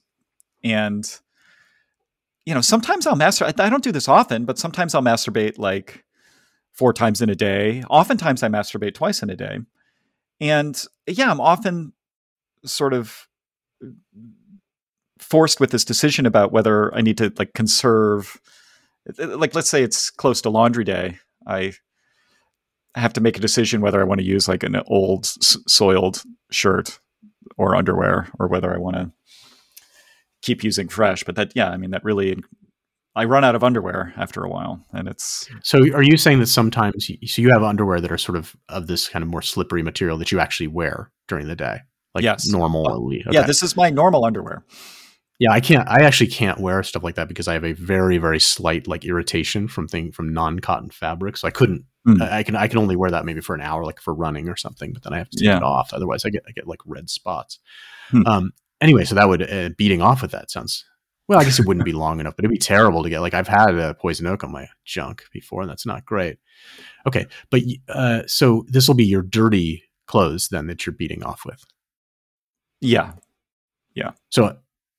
Speaker 2: and you know, sometimes I'll masturbate. I don't do this often, but sometimes I'll masturbate like four times in a day. Oftentimes, I masturbate twice in a day, and yeah, I'm often sort of forced with this decision about whether I need to like conserve like let's say it's close to laundry day I have to make a decision whether I want to use like an old s- soiled shirt or underwear or whether I want to keep using fresh but that yeah I mean that really I run out of underwear after a while and it's
Speaker 1: So are you saying that sometimes you, so you have underwear that are sort of of this kind of more slippery material that you actually wear during the day? Like
Speaker 2: Yes.
Speaker 1: normally.
Speaker 2: Oh,
Speaker 1: yeah
Speaker 2: this is my normal underwear
Speaker 1: Yeah, I can't. I actually can't wear stuff like that because I have a very, very slight like irritation from thing from non-cotton fabric. So I couldn't.
Speaker 2: Mm.
Speaker 1: I I can. I can only wear that maybe for an hour, like for running or something. But then I have to take
Speaker 2: Yeah.
Speaker 1: it off. Otherwise, I get I get like red spots.
Speaker 2: Hmm.
Speaker 1: Um. Anyway, so that would uh, beating off with that sounds. Well, I guess it wouldn't be long enough, but it'd be terrible to get. Like I've had a poison oak on my junk before, and that's not great. Okay, but uh, so this will be your dirty clothes then that you're beating off with.
Speaker 2: Yeah, yeah
Speaker 1: So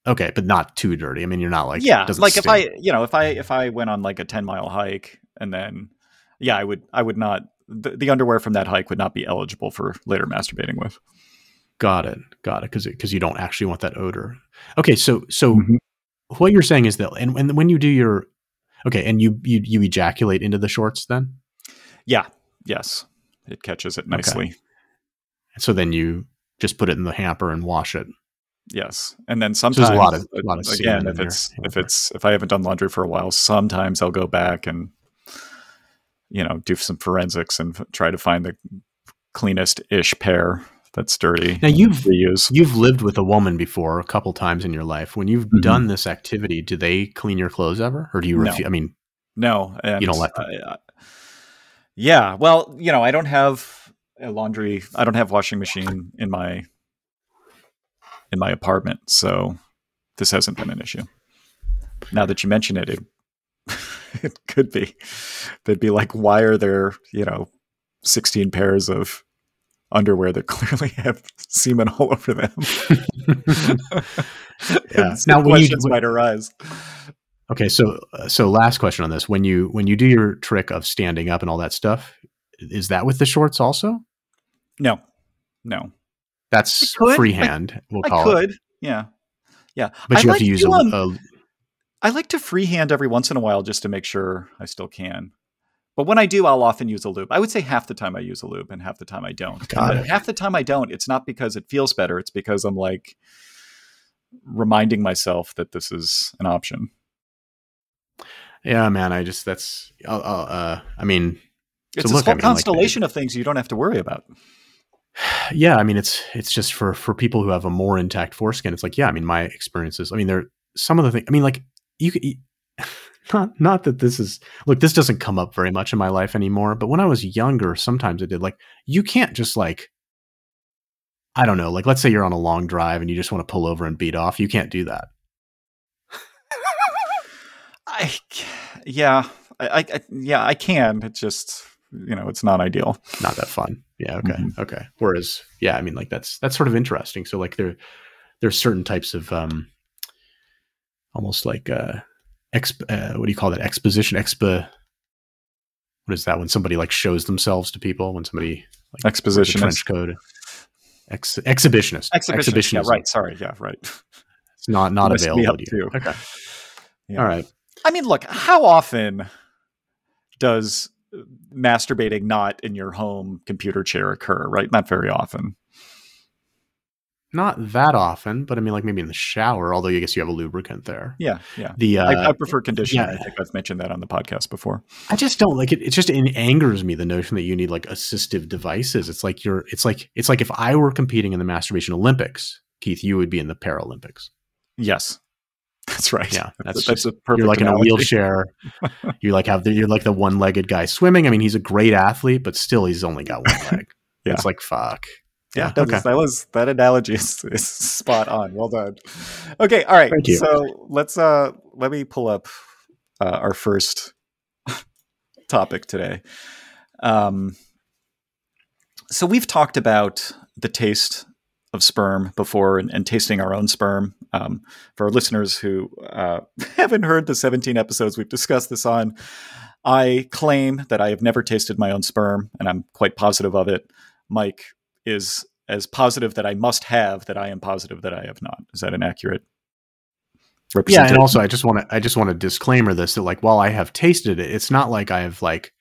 Speaker 1: okay, but not too dirty. I mean, you're not like
Speaker 2: yeah like if i you know if i if i went on like a 10 mile hike and then yeah i would i would not the, the underwear from that hike would not be eligible for later masturbating with
Speaker 1: Got it. Got it. Because because you don't actually want that odor. Okay. So so
Speaker 2: Mhm.
Speaker 1: what you're saying is that and, and when you do your okay and you you you ejaculate into the shorts then
Speaker 2: yeah yes it catches it nicely.
Speaker 1: So then you just put it in the hamper and wash it.
Speaker 2: Yes, and then sometimes
Speaker 1: there's a lot of a lot of
Speaker 2: again, if it's if it's if I haven't done laundry for a while, sometimes I'll go back and you know do some forensics and f- try to find the cleanest ish pair that's dirty.
Speaker 1: Now you've
Speaker 2: reuse.
Speaker 1: you've lived with a woman before a couple times in your life. When you've
Speaker 2: Mhm.
Speaker 1: done this activity, do they clean your clothes ever, or do you?
Speaker 2: No.
Speaker 1: I mean,
Speaker 2: No,
Speaker 1: You don't let them.
Speaker 2: I- I- yeah, well, you know, I don't have a laundry. I don't have washing machine in my in my apartment, so this hasn't been an issue. Now that you mention it, it, it could be. They'd be like, why are there, you know, sixteen pairs of underwear that clearly have semen all over them?
Speaker 1: Yeah. Now, when you-
Speaker 2: questions might arise.
Speaker 1: okay. So so last question on this: when you when you do your trick of standing up and all that stuff, is that with the shorts also?
Speaker 2: No, no.
Speaker 1: That's
Speaker 2: I
Speaker 1: freehand. we'll
Speaker 2: I
Speaker 1: call it.
Speaker 2: could, yeah, yeah.
Speaker 1: But
Speaker 2: I
Speaker 1: you have to use a,
Speaker 2: um,
Speaker 1: a
Speaker 2: I like to freehand every once in a while just to make sure I still can. But when I do, I'll often use a loop. I would say half the time I use a loop and half the time I don't.
Speaker 1: It.
Speaker 2: Half the time I don't. It's not because it feels better. It's because I'm like reminding myself that this is an option.
Speaker 1: yeah, man. I just that's I'll, I'll, uh, I mean,
Speaker 2: It's
Speaker 1: So
Speaker 2: a
Speaker 1: look,
Speaker 2: whole
Speaker 1: I mean, like,
Speaker 2: constellation of things you don't have to worry about.
Speaker 1: Yeah. I mean, it's it's just for for people who have a more intact foreskin. It's like, yeah. I mean, my experiences. I mean, there some of the things. I mean, like you could. Not, not that this is look. This doesn't come up very much in my life anymore. But when I was younger, sometimes it did. Like you can't just like, I don't know. Like let's say you're on a long drive and you just want to pull over and beat off. You can't do that.
Speaker 2: I, yeah, I, I, yeah, I can. It's just you know, it's not ideal.
Speaker 1: not that fun. Yeah. Okay.
Speaker 2: Mhm.
Speaker 1: Okay. Whereas, yeah, I mean, like that's that's sort of interesting. So, like, there there's certain types of um, almost like uh, exp- uh, what do you call that? Exposition. Expo. What is that when somebody like shows themselves to people? When somebody like a trench coat. Ex- exhibitionist.
Speaker 2: Exhibitionist. Yeah, right. Sorry. Yeah, right.
Speaker 1: It's not not available to you. Okay.
Speaker 2: Yeah.
Speaker 1: All right.
Speaker 2: I mean, look, how often does masturbating not in your home computer chair occur, right? Not very often.
Speaker 1: Not that often, but I mean, like maybe in the shower. Although I guess you have a lubricant there.
Speaker 2: Yeah, yeah.
Speaker 1: The uh,
Speaker 2: I, I prefer conditioner.
Speaker 1: yeah.
Speaker 2: I think I've mentioned that on the podcast before.
Speaker 1: I just don't like it. It just it angers me the notion that you need like assistive devices. It's like you're. It's like it's like if I were competing in the masturbation Olympics, Keith, you would be in the Paralympics.
Speaker 2: Yes, that's right.
Speaker 1: Yeah,
Speaker 2: that's,
Speaker 1: that's
Speaker 2: a perfect.
Speaker 1: You're like in a wheelchair. you like have the, you're like the one legged guy swimming. I mean, he's a great athlete, but still, he's only got one leg.
Speaker 2: Yeah.
Speaker 1: It's like fuck.
Speaker 2: Yeah,
Speaker 1: okay.
Speaker 2: was, that was that analogy is, is spot on. Well done. Okay, all right.
Speaker 1: Thank you.
Speaker 2: So let's uh let me pull up uh, our first topic today. Um, so we've talked about the taste of sperm before and, and tasting our own sperm. Um, for our listeners who uh, haven't heard the 17 episodes we've discussed this on, I claim that I have never tasted my own sperm, and I'm quite positive of it. Mike is as positive that I must have that I am positive that I have not. Is that an accurate
Speaker 1: Yeah, and also I just want to I just want to disclaimer this that like while I have tasted it, it's not like I have like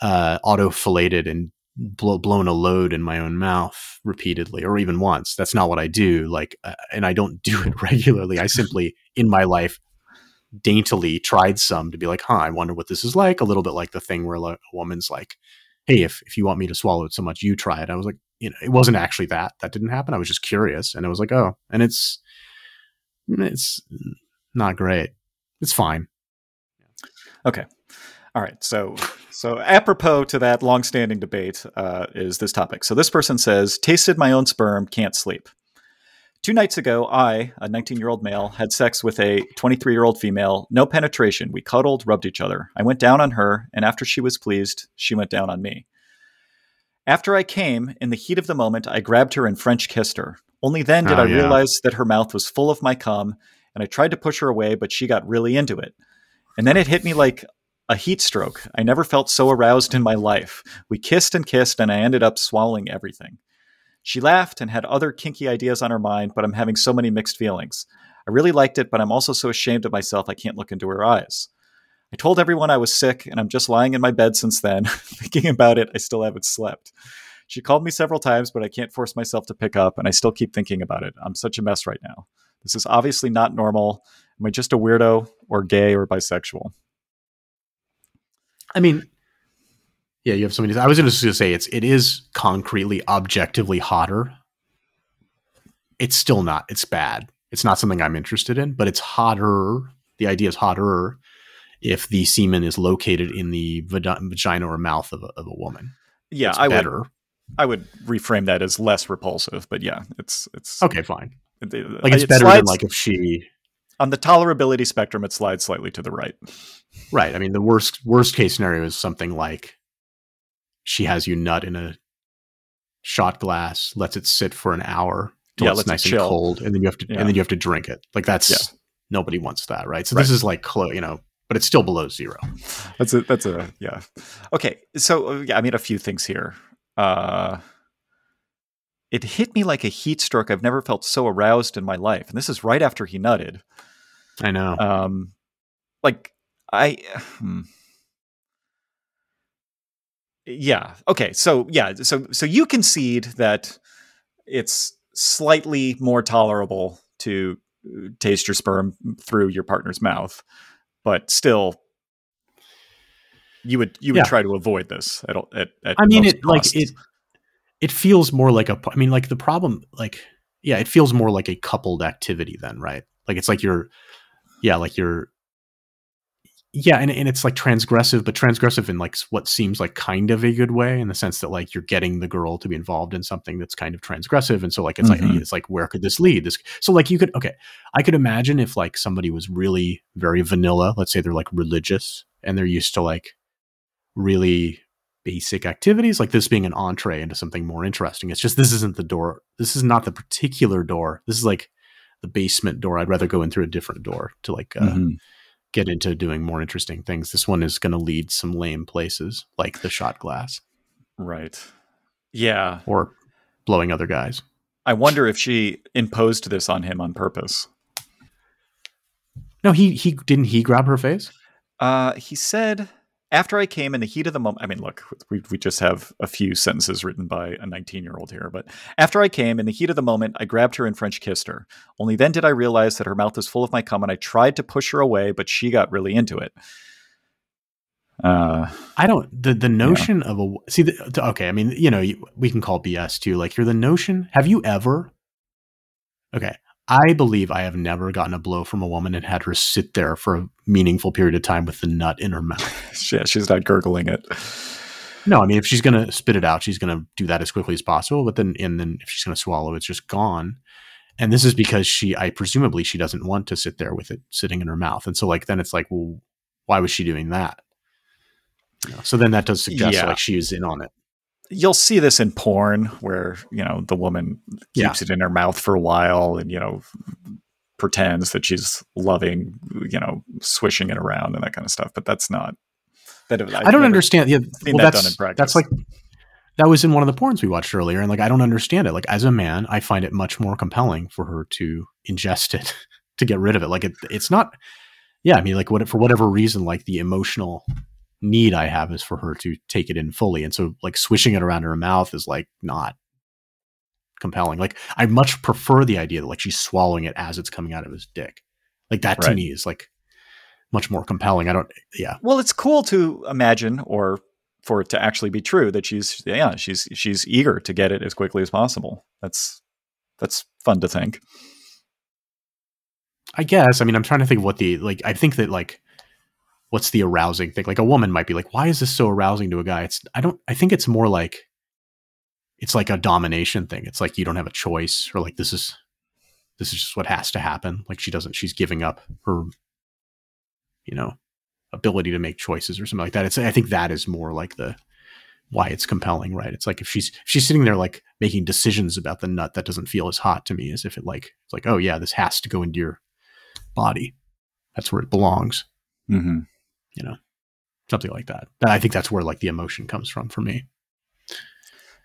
Speaker 1: uh auto fellated and blow, blown a load in my own mouth repeatedly or even once. That's not what I do. Like, uh, and I don't do it regularly. I simply in my life daintily tried some to be like, huh, I wonder what this is like. A little bit like the thing where a woman's like, hey, if if you want me to swallow it so much, you try it. I was like, you know, it wasn't actually that. That didn't happen. I was just curious, and it was like, oh, and it's it's not great. It's fine. Okay.
Speaker 2: All right. So, so apropos to that long-standing debate uh, is this topic. So this person says, "Tasted my own sperm, can't sleep." Two nights ago, I, a 19-year-old male, had sex with a 23-year-old female. No penetration. We cuddled, rubbed each other. I went down on her, and after she was pleased, she went down on me. After I came, in the heat of the moment, I grabbed her and French kissed her. Only then did
Speaker 1: Oh,
Speaker 2: I
Speaker 1: yeah.
Speaker 2: realize that her mouth was full of my cum, and I tried to push her away, but she got really into it. And then it hit me like a heat stroke. I never felt so aroused in my life. We kissed and kissed, and I ended up swallowing everything. She laughed and had other kinky ideas on her mind, but I'm having so many mixed feelings. I really liked it, but I'm also so ashamed of myself I can't look into her eyes. I told everyone I was sick, and I'm just lying in my bed since then. Thinking about it, I still haven't slept. She called me several times, but I can't force myself to pick up, and I still keep thinking about it. I'm such a mess right now. This is obviously not normal. Am I just a weirdo, or gay, or bisexual?
Speaker 1: I mean, yeah, you have something. I was just going to say it's it is concretely, objectively hotter. It's still not. It's bad. It's not something I'm interested in, but it's hotter. The idea is hotter if the semen is located in the vagina or mouth of a, of a woman.
Speaker 2: Yeah,
Speaker 1: it's
Speaker 2: I
Speaker 1: better.
Speaker 2: would. I would reframe that as less repulsive, but yeah, it's it's
Speaker 1: okay, fine.
Speaker 2: It,
Speaker 1: like it's
Speaker 2: it
Speaker 1: better
Speaker 2: slides,
Speaker 1: than like if she
Speaker 2: on the tolerability spectrum, it slides slightly to the right.
Speaker 1: Right. I mean, the worst worst case scenario is something like she has you nut in a shot glass, lets it sit for an hour till
Speaker 2: Yeah,
Speaker 1: it's
Speaker 2: lets it
Speaker 1: nice and cold, and then you have to
Speaker 2: Yeah.
Speaker 1: and then you have to drink it. Like that's
Speaker 2: Yeah.
Speaker 1: nobody wants that, right? So
Speaker 2: Right.
Speaker 1: this is like close, you know, but it's still below zero.
Speaker 2: That's a that's a yeah. Okay, so uh, yeah, I mean a few things here. Uh, it hit me like a heat stroke. I've never felt so aroused in my life, and this is right after he nutted.
Speaker 1: I know.
Speaker 2: Um, like I. Hmm. Yeah. Okay. So yeah. So so you concede that it's slightly more tolerable to uh, taste your sperm through your partner's mouth, but still, you would you would
Speaker 1: Yeah.
Speaker 2: try to avoid this at all- at. at
Speaker 1: I mean, it like it. It feels more like a. I mean, like the problem, like yeah, it feels more like a coupled activity then, right? Like it's like you're, yeah, like you're, yeah, and and it's like transgressive, but transgressive in like what seems like kind of a good way, in the sense that like you're getting the girl to be involved in something that's kind of transgressive, and so like it's
Speaker 2: Mhm.
Speaker 1: like it's like where could this lead? This so like you could okay, I could imagine if like somebody was really very vanilla, let's say they're like religious and they're used to like really basic activities like this being an entree into something more interesting. It's just this isn't the door. This is not the particular door. This is like the basement door. I'd rather go in through a different door to like uh,
Speaker 2: Mhm.
Speaker 1: get into doing more interesting things. This one is going to lead some lame places like the shot glass
Speaker 2: right. Yeah,
Speaker 1: or blowing other guys.
Speaker 2: I wonder if she imposed this on him on purpose.
Speaker 1: No, he he didn't he grab her face?
Speaker 2: Uh, he said, after I came in the heat of the moment, I mean, look, we, we just have a few sentences written by a 19 year old here, but after I came in the heat of the moment, I grabbed her and French kissed her. Only then did I realize that her mouth was full of my cum and I tried to push her away, but she got really into it. Uh,
Speaker 1: I don't the the notion of a see the, okay. I mean, you know, you- we can call BS too. Like you're the notion. Have you ever? Okay, I believe I have never gotten a blow from a woman and had her sit there for a meaningful period of time with the nut in her mouth.
Speaker 2: yeah, she's not gurgling it.
Speaker 1: No, I mean, if she's gonna spit it out, she's gonna do that as quickly as possible. But then, and then if she's gonna swallow, it's just gone. And this is because she, I presumably, she doesn't want to sit there with it sitting in her mouth. And so, like, then it's like, well, why was she doing that? You know, so then that does suggest
Speaker 2: Yeah.
Speaker 1: like she was in on it.
Speaker 2: You'll see this in porn where, you know, the woman
Speaker 1: Yeah.
Speaker 2: keeps it in her mouth for a while and, you know, pretends that she's loving, you know, swishing it around and that kind of stuff. But that's not. That I've
Speaker 1: I don't understand. Yeah, well,
Speaker 2: that
Speaker 1: that's
Speaker 2: done in practice.
Speaker 1: that's like that was in one of the porns we watched earlier, and like I don't understand it. Like as a man, I find it much more compelling for her to ingest it to get rid of it. Like it, it's not. Yeah, I mean, like what for whatever reason, like the emotional need I have is for her to take it in fully, and so like swishing it around her mouth is like not compelling. Like I much prefer the idea that like she's swallowing it as it's coming out of his dick. Like that to me is like much more compelling. I don't. Yeah,
Speaker 2: Well, it's cool to imagine or for it to actually be true that she's yeah, she's she's eager to get it as quickly as possible. That's that's fun to think.
Speaker 1: I guess. I mean, I'm trying to think of what the like. I think that like, what's the arousing thing? Like a woman might be like, "Why is this so arousing to a guy?" It's. I don't. I think it's more like, it's like a domination thing. It's like you don't have a choice, or like this is, this is just what has to happen. Like she doesn't. She's giving up her, you know, ability to make choices or something like that. It's. I think that is more like the why it's compelling, right? It's like if she's if she's sitting there like making decisions about the nut, that doesn't feel as hot to me as if it like it's like, oh yeah, this has to go into your body. That's where it belongs.
Speaker 2: Mm-hmm.
Speaker 1: You know, something like that. I think that's where like the emotion comes from for me.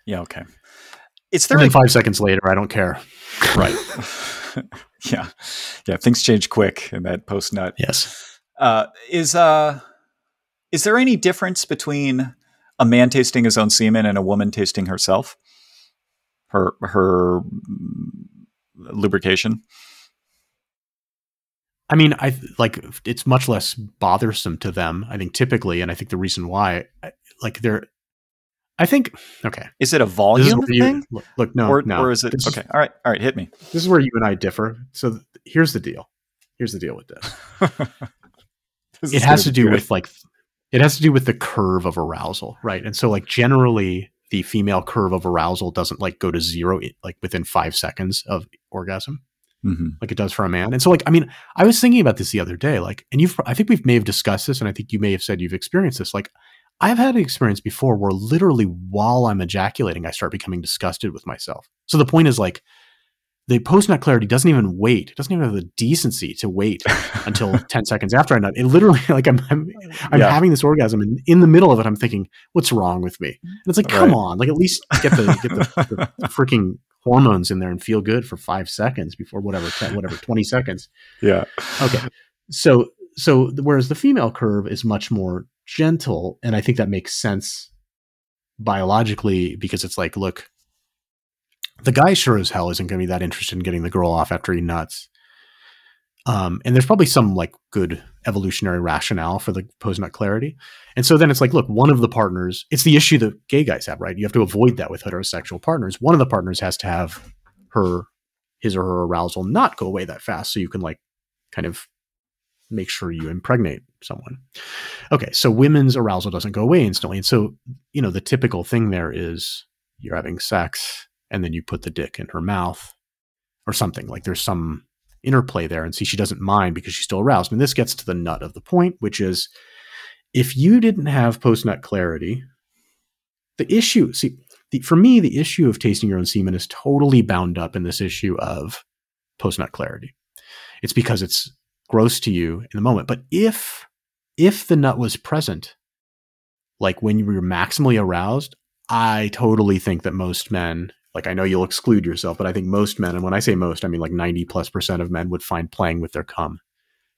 Speaker 2: Yeah. Okay. It's there
Speaker 1: And
Speaker 2: a
Speaker 1: five seconds later, I don't care.
Speaker 2: right? yeah, yeah. Things change quick in that post nut.
Speaker 1: Yes.
Speaker 2: Uh, is uh, is there any difference between a man tasting his own semen and a woman tasting herself? Her her mm, lubrication.
Speaker 1: I mean, I like it's much less bothersome to them. I think typically, and I think the reason why, like they're, I think okay.
Speaker 2: Is it a volume
Speaker 1: you-
Speaker 2: thing,
Speaker 1: look, look, no,
Speaker 2: or,
Speaker 1: no.
Speaker 2: or is it
Speaker 1: This
Speaker 2: okay? All right, all right, hit me.
Speaker 1: this is where you and I differ. So th- here's the deal. Here's the deal with this.
Speaker 2: This
Speaker 1: it has
Speaker 2: gonna
Speaker 1: do
Speaker 2: good.
Speaker 1: with like it has to do with the curve of arousal right and so like generally the female curve of arousal doesn't like go to zero like within five seconds of orgasm
Speaker 2: Mhm.
Speaker 1: like it does for a man. And so like i mean i was thinking about this the other day like and you've i think we may have discussed this and i think you may have said you've experienced this. Like i've had an experience before where literally while i'm ejaculating i start becoming disgusted with myself. So the point is like the post nut clarity doesn't even wait it doesn't even have the decency to wait until 10 seconds after I nut. It literally, like, I'm, I'm, I'm
Speaker 2: Yeah.
Speaker 1: having this orgasm, and in the middle of it, I'm thinking, what's wrong with me? And it's like, come
Speaker 2: Right.
Speaker 1: on, like, at least get the, get the, the freaking hormones in there and feel good for five seconds before whatever, 10, whatever, 20 seconds.
Speaker 2: yeah.
Speaker 1: Okay. So, so, whereas the female curve is much more gentle, and I think that makes sense biologically because it's like, look, the guy sure as hell isn't going to be that interested in getting the girl off after he nuts. Um, and there's probably some like good evolutionary rationale for the post nut clarity. And so then it's like, look, one of the partners, it's the issue that gay guys have, right? You have to avoid that with heterosexual partners. One of the partners has to have her, his or her arousal not go away that fast. So you can like kind of make sure you impregnate someone. Okay. So women's arousal doesn't go away instantly. And so, you know, the typical thing there is you're having sex and then you put the dick in her mouth or something. Like there's some interplay there and see she doesn't mind because she's still aroused. And this gets to the nut of the point which is if you didn't have post nut clarity the issue see the, for me the issue of tasting your own semen is totally bound up in this issue of post nut clarity. It's because it's gross to you in the moment. But if if the nut was present like when you were maximally aroused i totally think that most men like I know you'll exclude yourself, but I think most men, and when I say most, I mean like 90 plus percent of men would find playing with their cum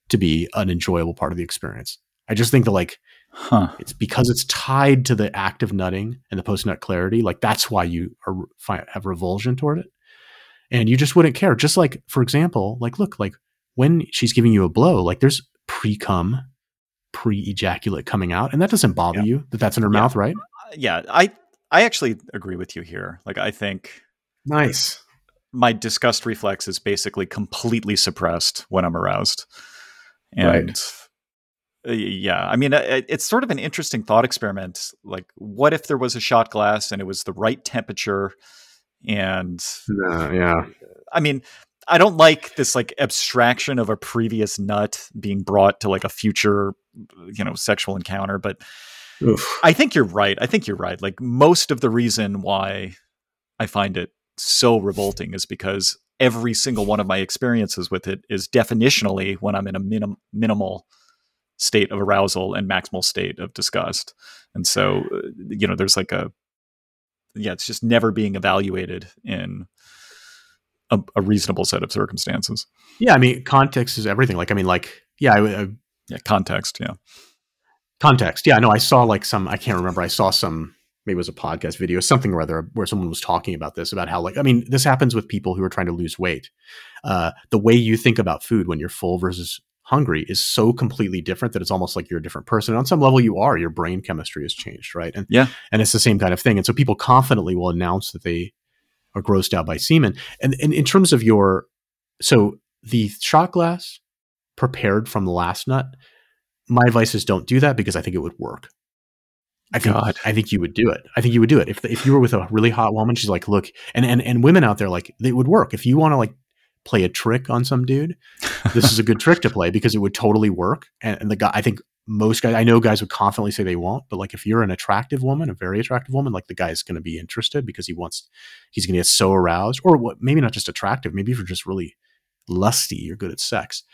Speaker 1: to be an enjoyable part of the experience. I just think that like
Speaker 2: Huh.
Speaker 1: it's because it's tied to the act of nutting and the post nut clarity. Like that's why you are fi- have revulsion toward it, and you just wouldn't care. Just like for example, like look, like when she's giving you a blow, like there's pre cum, pre ejaculate coming out, and that doesn't bother
Speaker 2: Yeah.
Speaker 1: you that that's in her
Speaker 2: Yeah.
Speaker 1: mouth, right?
Speaker 2: Uh, yeah. I I actually agree with you here. Like I think
Speaker 1: Nice.
Speaker 2: my disgust reflex is basically completely suppressed when I'm aroused. And uh, yeah, I mean, it's sort of an interesting thought experiment. Like, what if there was a shot glass and it was the right temperature? And
Speaker 1: No, yeah.
Speaker 2: I mean, I don't like this like abstraction of a previous nut being brought to like a future, you know, sexual encounter. But
Speaker 1: Oof.
Speaker 2: I think you're right. I think you're right. Like most of the reason why I find it so revolting is because every single one of my experiences with it is definitionally when I'm in a minim- minimal state of arousal and maximal state of disgust. And so, uh, you know, there's like a, yeah, it's just never being evaluated in a, a reasonable set of circumstances.
Speaker 1: Yeah, I mean, context is everything. Like, I mean, like, yeah, I, I,
Speaker 2: Yeah, context. Yeah.
Speaker 1: Context. Yeah, no, I saw like some. I can't remember. I saw some. Maybe it was a podcast video, something or other, where someone was talking about this, about how like, I mean, this happens with people who are trying to lose weight. Uh, the way you think about food when you're full versus hungry is so completely different that it's almost like you're a different person. And on some level, you are. Your brain chemistry has changed, right? And
Speaker 2: Yeah.
Speaker 1: and it's the same kind of thing. And so people confidently will announce that they are grossed out by semen. And, and in terms of your, so the shot glass prepared from the last nut, my advice is don't do that because I think it would work. I think
Speaker 2: God.
Speaker 1: I think you would do it. I think you would do it if if you were with a really hot woman. She's like, look, and and and women out there like it would work if you want to like play a trick on some dude. This is a good trick to play because it would totally work. And, and the guy, I think most guys, I know guys would confidently say they won't, but like if you're an attractive woman, a very attractive woman, like the guy's going to be interested because he wants, he's going to get so aroused, or what? Maybe not just attractive. Maybe if you're just really lusty, you're good at sex.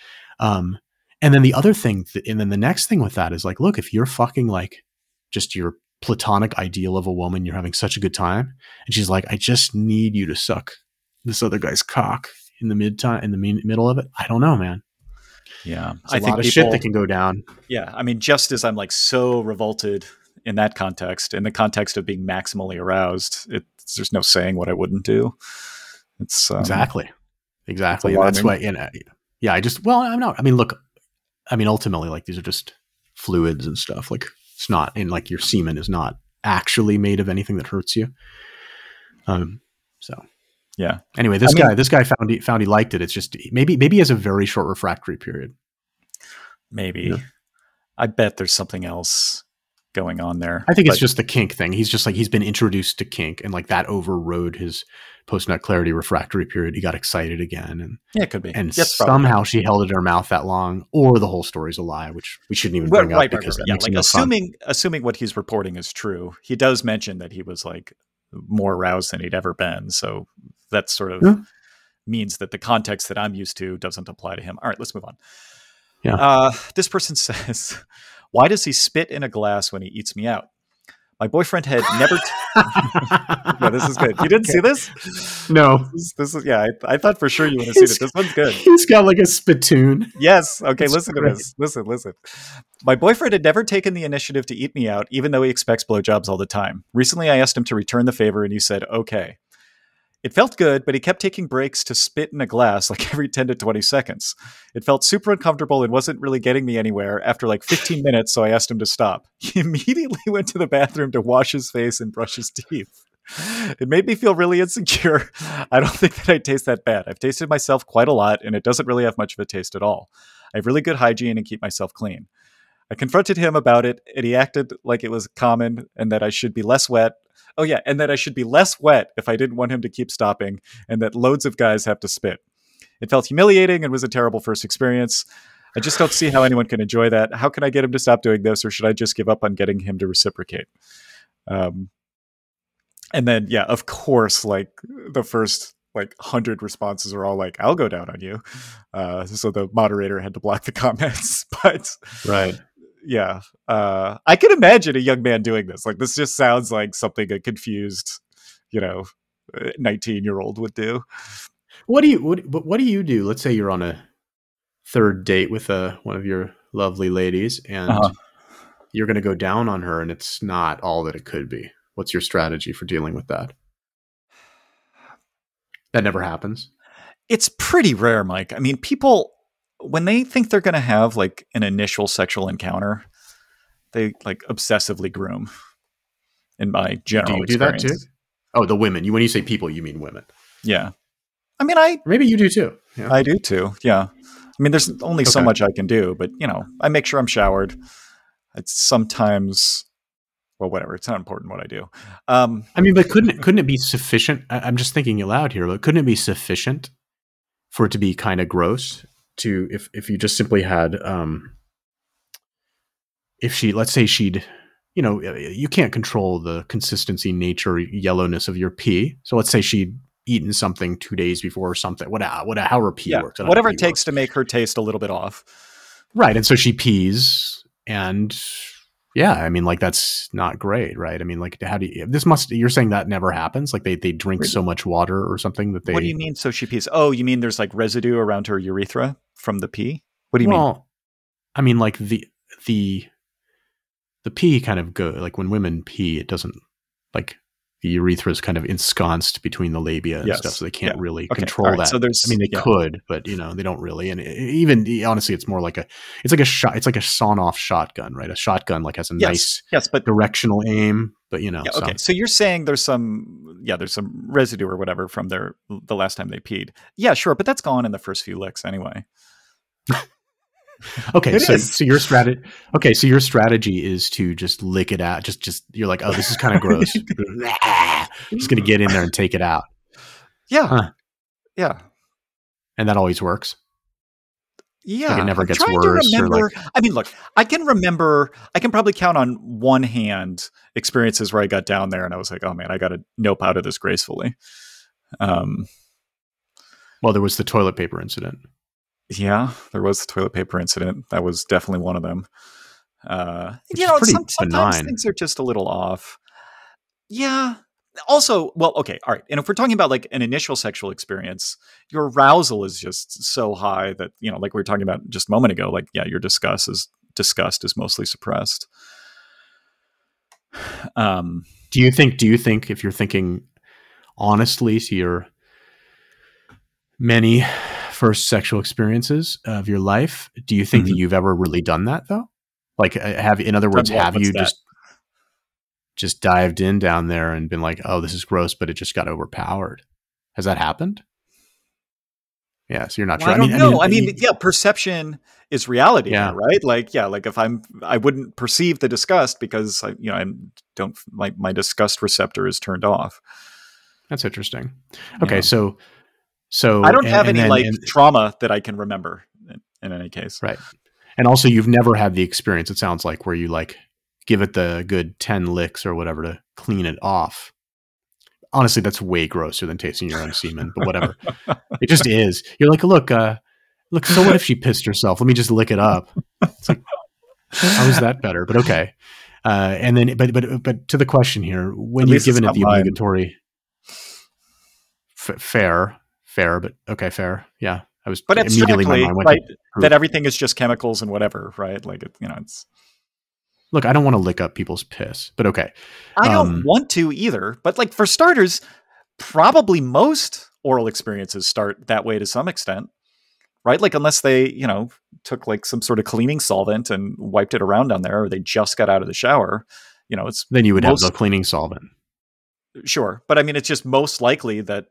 Speaker 1: Um, and then the other thing, th- and then the next thing with that is like, look, if you're fucking like just your platonic ideal of a woman, you're having such a good time, and she's like, I just need you to suck this other guy's cock in the mid time, in the mean, middle of it. I don't know, man.
Speaker 2: Yeah,
Speaker 1: It's a lot of shit that can go down.
Speaker 2: Yeah, I mean, just as I'm like so revolted in that context, in the context of being maximally aroused, it's, there's no saying what I wouldn't do. It's um,
Speaker 1: exactly, exactly. That's why, you know, yeah. I just, well, I'm not. I mean, look, I mean, ultimately, like these are just fluids and stuff. Like it's not, and like your semen is not actually made of anything that hurts you. Um. So
Speaker 2: yeah.
Speaker 1: Anyway, this I guy, mean, this guy found he found he liked it. It's just maybe maybe he has a very short refractory period.
Speaker 2: Maybe. Yeah. I bet there's something else going on there.
Speaker 1: I think but, it's just the kink thing. He's just like he's been introduced to kink and like that overrode his post nut clarity refractory period. He got excited again and
Speaker 2: Yeah, it could be.
Speaker 1: And yes, somehow probably. she held it in her mouth that long, or the whole story's a lie, which we shouldn't even bring right, up because right, right, yeah, like
Speaker 2: assuming fun. assuming what he's reporting is true, he does mention that he was like more aroused than he'd ever been. So that sort of yeah. means that the context that I'm used to doesn't apply to him. All right, let's move on.
Speaker 1: Yeah.
Speaker 2: Uh, this person says, "Why does he spit in a glass when he eats me out?" My boyfriend had never. T- yeah, this is good. You didn't okay. see this?
Speaker 1: No.
Speaker 2: This is, this is yeah. I, I, thought for sure you would have seen it. This one's good.
Speaker 1: He's got like a spittoon.
Speaker 2: Yes. Okay. That's listen great. to this. Listen. Listen. My boyfriend had never taken the initiative to eat me out, even though he expects blowjobs all the time. Recently, I asked him to return the favor, and he said, "Okay." It felt good, but he kept taking breaks to spit in a glass like every 10 to 20 seconds. It felt super uncomfortable and wasn't really getting me anywhere after like 15 minutes, so I asked him to stop. He immediately went to the bathroom to wash his face and brush his teeth. It made me feel really insecure. I don't think that I taste that bad. I've tasted myself quite a lot, and it doesn't really have much of a taste at all. I have really good hygiene and keep myself clean. I confronted him about it, and he acted like it was common and that I should be less wet oh yeah, and that I should be less wet if I didn't want him to keep stopping, and that loads of guys have to spit. It felt humiliating and was a terrible first experience. I just don't see how anyone can enjoy that. How can I get him to stop doing this, or should I just give up on getting him to reciprocate? Um, and then, yeah, of course, like the first like hundred responses are all like, "I'll go down on you." Uh, so the moderator had to block the comments, but
Speaker 1: right,
Speaker 2: yeah, uh, I can imagine a young man doing this. Like this just sounds like something a confused, you know, uh, nineteen year old would do.
Speaker 1: What do you what what do you do? Let's say you're on a third date with a uh, one of your lovely ladies, and uh-huh. you're going to go down on her, and it's not all that it could be. What's your strategy for dealing with that? That never happens.
Speaker 2: It's pretty rare, Mike. I mean, people when they think they're going to have like an initial sexual encounter, they like obsessively groom. In my general, do you experience. do that too?
Speaker 1: Oh, the women. You when you say people, you mean women.
Speaker 2: Yeah, I mean, I
Speaker 1: maybe you do too.
Speaker 2: Yeah. I do too. Yeah, I mean, there's only okay. so much I can do, but you know, I make sure I'm showered. It's sometimes well, whatever. It's not important what I do. Um,
Speaker 1: I mean, but couldn't it, couldn't it be sufficient? I, am just thinking aloud here, but couldn't it be sufficient for it to be kind of gross to if if you just simply had um if she let's say she'd you know you can't control the consistency nature yellowness of your pee. So let's say she'd eaten something two days before or something what what however pee yeah, works.
Speaker 2: Whatever
Speaker 1: it
Speaker 2: takes
Speaker 1: works.
Speaker 2: to make her taste a little bit off.
Speaker 1: Right and so she pees and yeah i mean like that's not great right? I mean like how do you this must you're saying that never happens? Like they they drink so much water or something that they
Speaker 2: what do you mean so she pees? Oh you mean there's like residue around her urethra from the pee? What do you well, mean
Speaker 1: i mean like the the the pee kind of go like when women pee it doesn't like the urethra is kind of ensconced between the labia and yes. stuff, so they can't yeah. really okay. control right. that. So there's, I mean, they yeah. could, but you know, they don't really. And eh, even eh, honestly, it's more like a, it's like a shot, it's like a sawn-off shotgun, right? A shotgun like has a
Speaker 2: yes.
Speaker 1: nice,
Speaker 2: yes, but
Speaker 1: directional aim, but you know.
Speaker 2: Yeah, okay, so. so you're saying there's some, yeah, there's some residue or whatever from their the last time they peed. Yeah, sure, but that's gone in the first few licks anyway.
Speaker 1: okay, it so is. so your strategy. Okay, so your strategy is to just lick it out. Just just you're like, oh, this is kind of gross. just gonna get in there and take it out.
Speaker 2: Yeah, huh. yeah,
Speaker 1: and that always works.
Speaker 2: Yeah,
Speaker 1: like it never gets worse.
Speaker 2: Like, I mean, look, I can remember. I can probably count on one hand experiences where I got down there and I was like, "Oh man, I got to nope out of this gracefully." Um,
Speaker 1: well, there was the toilet paper incident.
Speaker 2: Yeah, there was the toilet paper incident. That was definitely one of them. Uh, you know, some, sometimes things are just a little off. Yeah, also, well, okay, all right. And if we're talking about like an initial sexual experience, your arousal is just so high that you know, like we were talking about just a moment ago, like yeah, your disgust is disgust is mostly suppressed.
Speaker 1: Um, do you think? Do you think if you're thinking honestly to your many first sexual experiences of your life, do you think mm-hmm. that you've ever really done that though? Like, uh, have in other words, have you that? just just dived in down there and been like, "Oh, this is gross," but it just got overpowered? Has that happened? Yeah, so you're not
Speaker 2: well,
Speaker 1: sure.
Speaker 2: I don't I mean, know. I mean, I mean, yeah, perception is reality, yeah. right? Like, yeah, like if I'm, I wouldn't perceive the disgust because I, you know, I don't, my my disgust receptor is turned off.
Speaker 1: That's interesting. Okay, yeah. so, so
Speaker 2: I don't and, have any then, like and, trauma that I can remember in, in any case,
Speaker 1: right? And also, you've never had the experience. It sounds like where you like give it the good ten licks or whatever to clean it off honestly, that's way grosser than tasting your own semen, but whatever. it just is. You're like, look, uh, look, so what if she pissed herself? Let me just lick it up. It's like, how is that better? But okay. Uh, and then, but, but, but to the question here, when you're given it the obligatory f- fair, fair, but okay, fair. Yeah. I was,
Speaker 2: but immediately my mind went that everything is just chemicals and whatever, right? Like, it, you know, it's,
Speaker 1: Look, I don't want to lick up people's piss, but okay.
Speaker 2: I don't um, want to either. But like for starters, probably most oral experiences start that way to some extent. Right? Like unless they, you know, took like some sort of cleaning solvent and wiped it around down there or they just got out of the shower, you know, it's
Speaker 1: Then you would most, have the cleaning solvent.
Speaker 2: Sure. But I mean it's just most likely that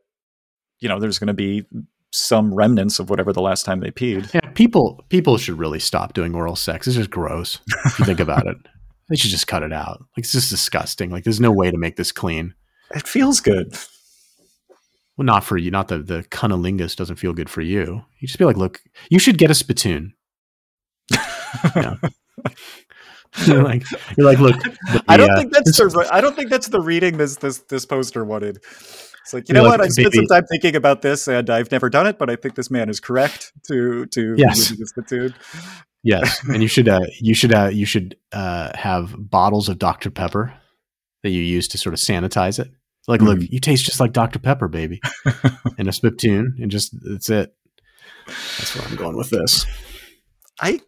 Speaker 2: you know, there's going to be some remnants of whatever the last time they peed.
Speaker 1: Yeah, people people should really stop doing oral sex. It's just gross. If you think about it, they should just cut it out. Like it's just disgusting. Like there's no way to make this clean.
Speaker 2: It feels good.
Speaker 1: Well, not for you. Not the the cunnilingus doesn't feel good for you. You just be like, look, you should get a spittoon. you're like, you're like, look.
Speaker 2: The, I don't uh, think that's the. I don't think that's the reading this this this poster wanted. It's like you know what? I spent some time thinking about this, and I've never done it, but I think this man is correct to to
Speaker 1: yes. Yes, and you should uh, you should uh, you should uh, have bottles of Dr Pepper that you use to sort of sanitize it. Like, mm. look, you taste just like Dr Pepper, baby, and a spittoon, and just that's it. That's where I'm going with this.
Speaker 2: I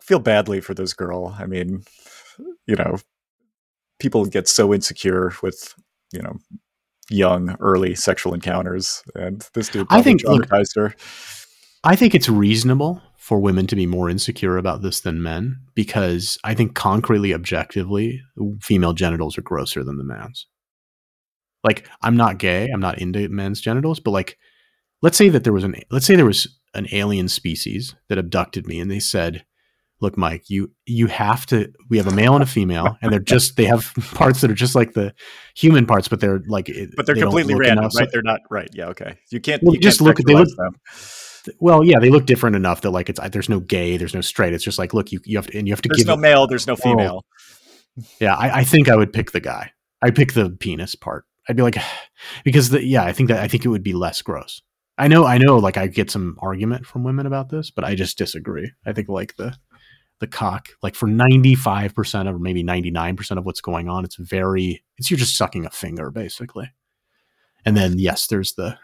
Speaker 2: feel badly for this girl. I mean, you know, people get so insecure with you know young, early sexual encounters, and this dude I think traumatized look, her.
Speaker 1: I think it's reasonable for women to be more insecure about this than men because I think concretely, objectively, female genitals are grosser than the man's. Like, I'm not gay, I'm not into men's genitals, but like, let's say that there was an let's say there was an alien species that abducted me, and they said, look mike you you have to we have a male and a female and they're just they have parts that are just like the human parts but they're like
Speaker 2: but they're
Speaker 1: they
Speaker 2: completely random right? They're not right yeah okay. You can't
Speaker 1: well,
Speaker 2: you
Speaker 1: just can't look they look them. well yeah they look different enough that like it's there's no gay there's no straight it's just like look you, you have to and you have to
Speaker 2: there's
Speaker 1: give
Speaker 2: no male there's no female.
Speaker 1: Yeah I, I think i would pick the guy. I'd pick the penis part. I'd be like because the yeah i think that i think it would be less gross. I know, I know, like I get some argument from women about this, but I just disagree. I think like the the cock like for 95% or maybe 99% of what's going on it's very it's you're just sucking a finger basically. And then yes there's the